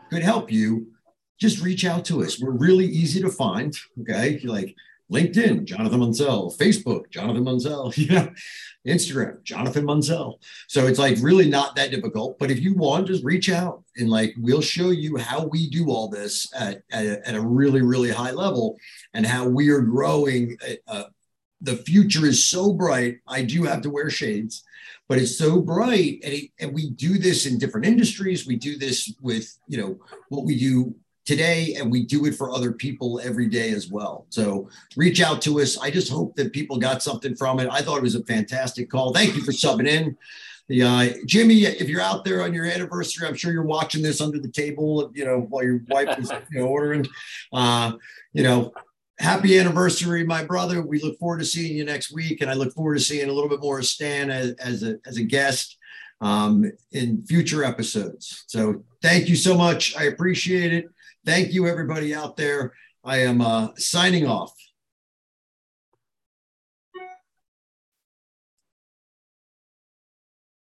could help you, just reach out to us. We're really easy to find. Okay. Like LinkedIn, Jonathan Munzel, Facebook, Jonathan Munzel, *laughs* yeah, Instagram, Jonathan Munzel. So it's like really not that difficult. But if you want, just reach out and like we'll show you how we do all this at, at, a, at a really, really high level and how we are growing. Uh, the future is so bright. I do have to wear shades, but it's so bright. And, it, and we do this in different industries. We do this with, you know, what we do today and we do it for other people every day as well. So reach out to us. I just hope that people got something from it. I thought it was a fantastic call. Thank you for subbing in. The uh, Jimmy, if you're out there on your anniversary, I'm sure you're watching this under the table, you know, while your wife is you know, ordering. Uh, you know, happy anniversary, my brother. We look forward to seeing you next week, and I look forward to seeing a little bit more of Stan as, as a as a guest um, in future episodes. So thank you so much. I appreciate it. Thank you, everybody out there. I am uh, signing off.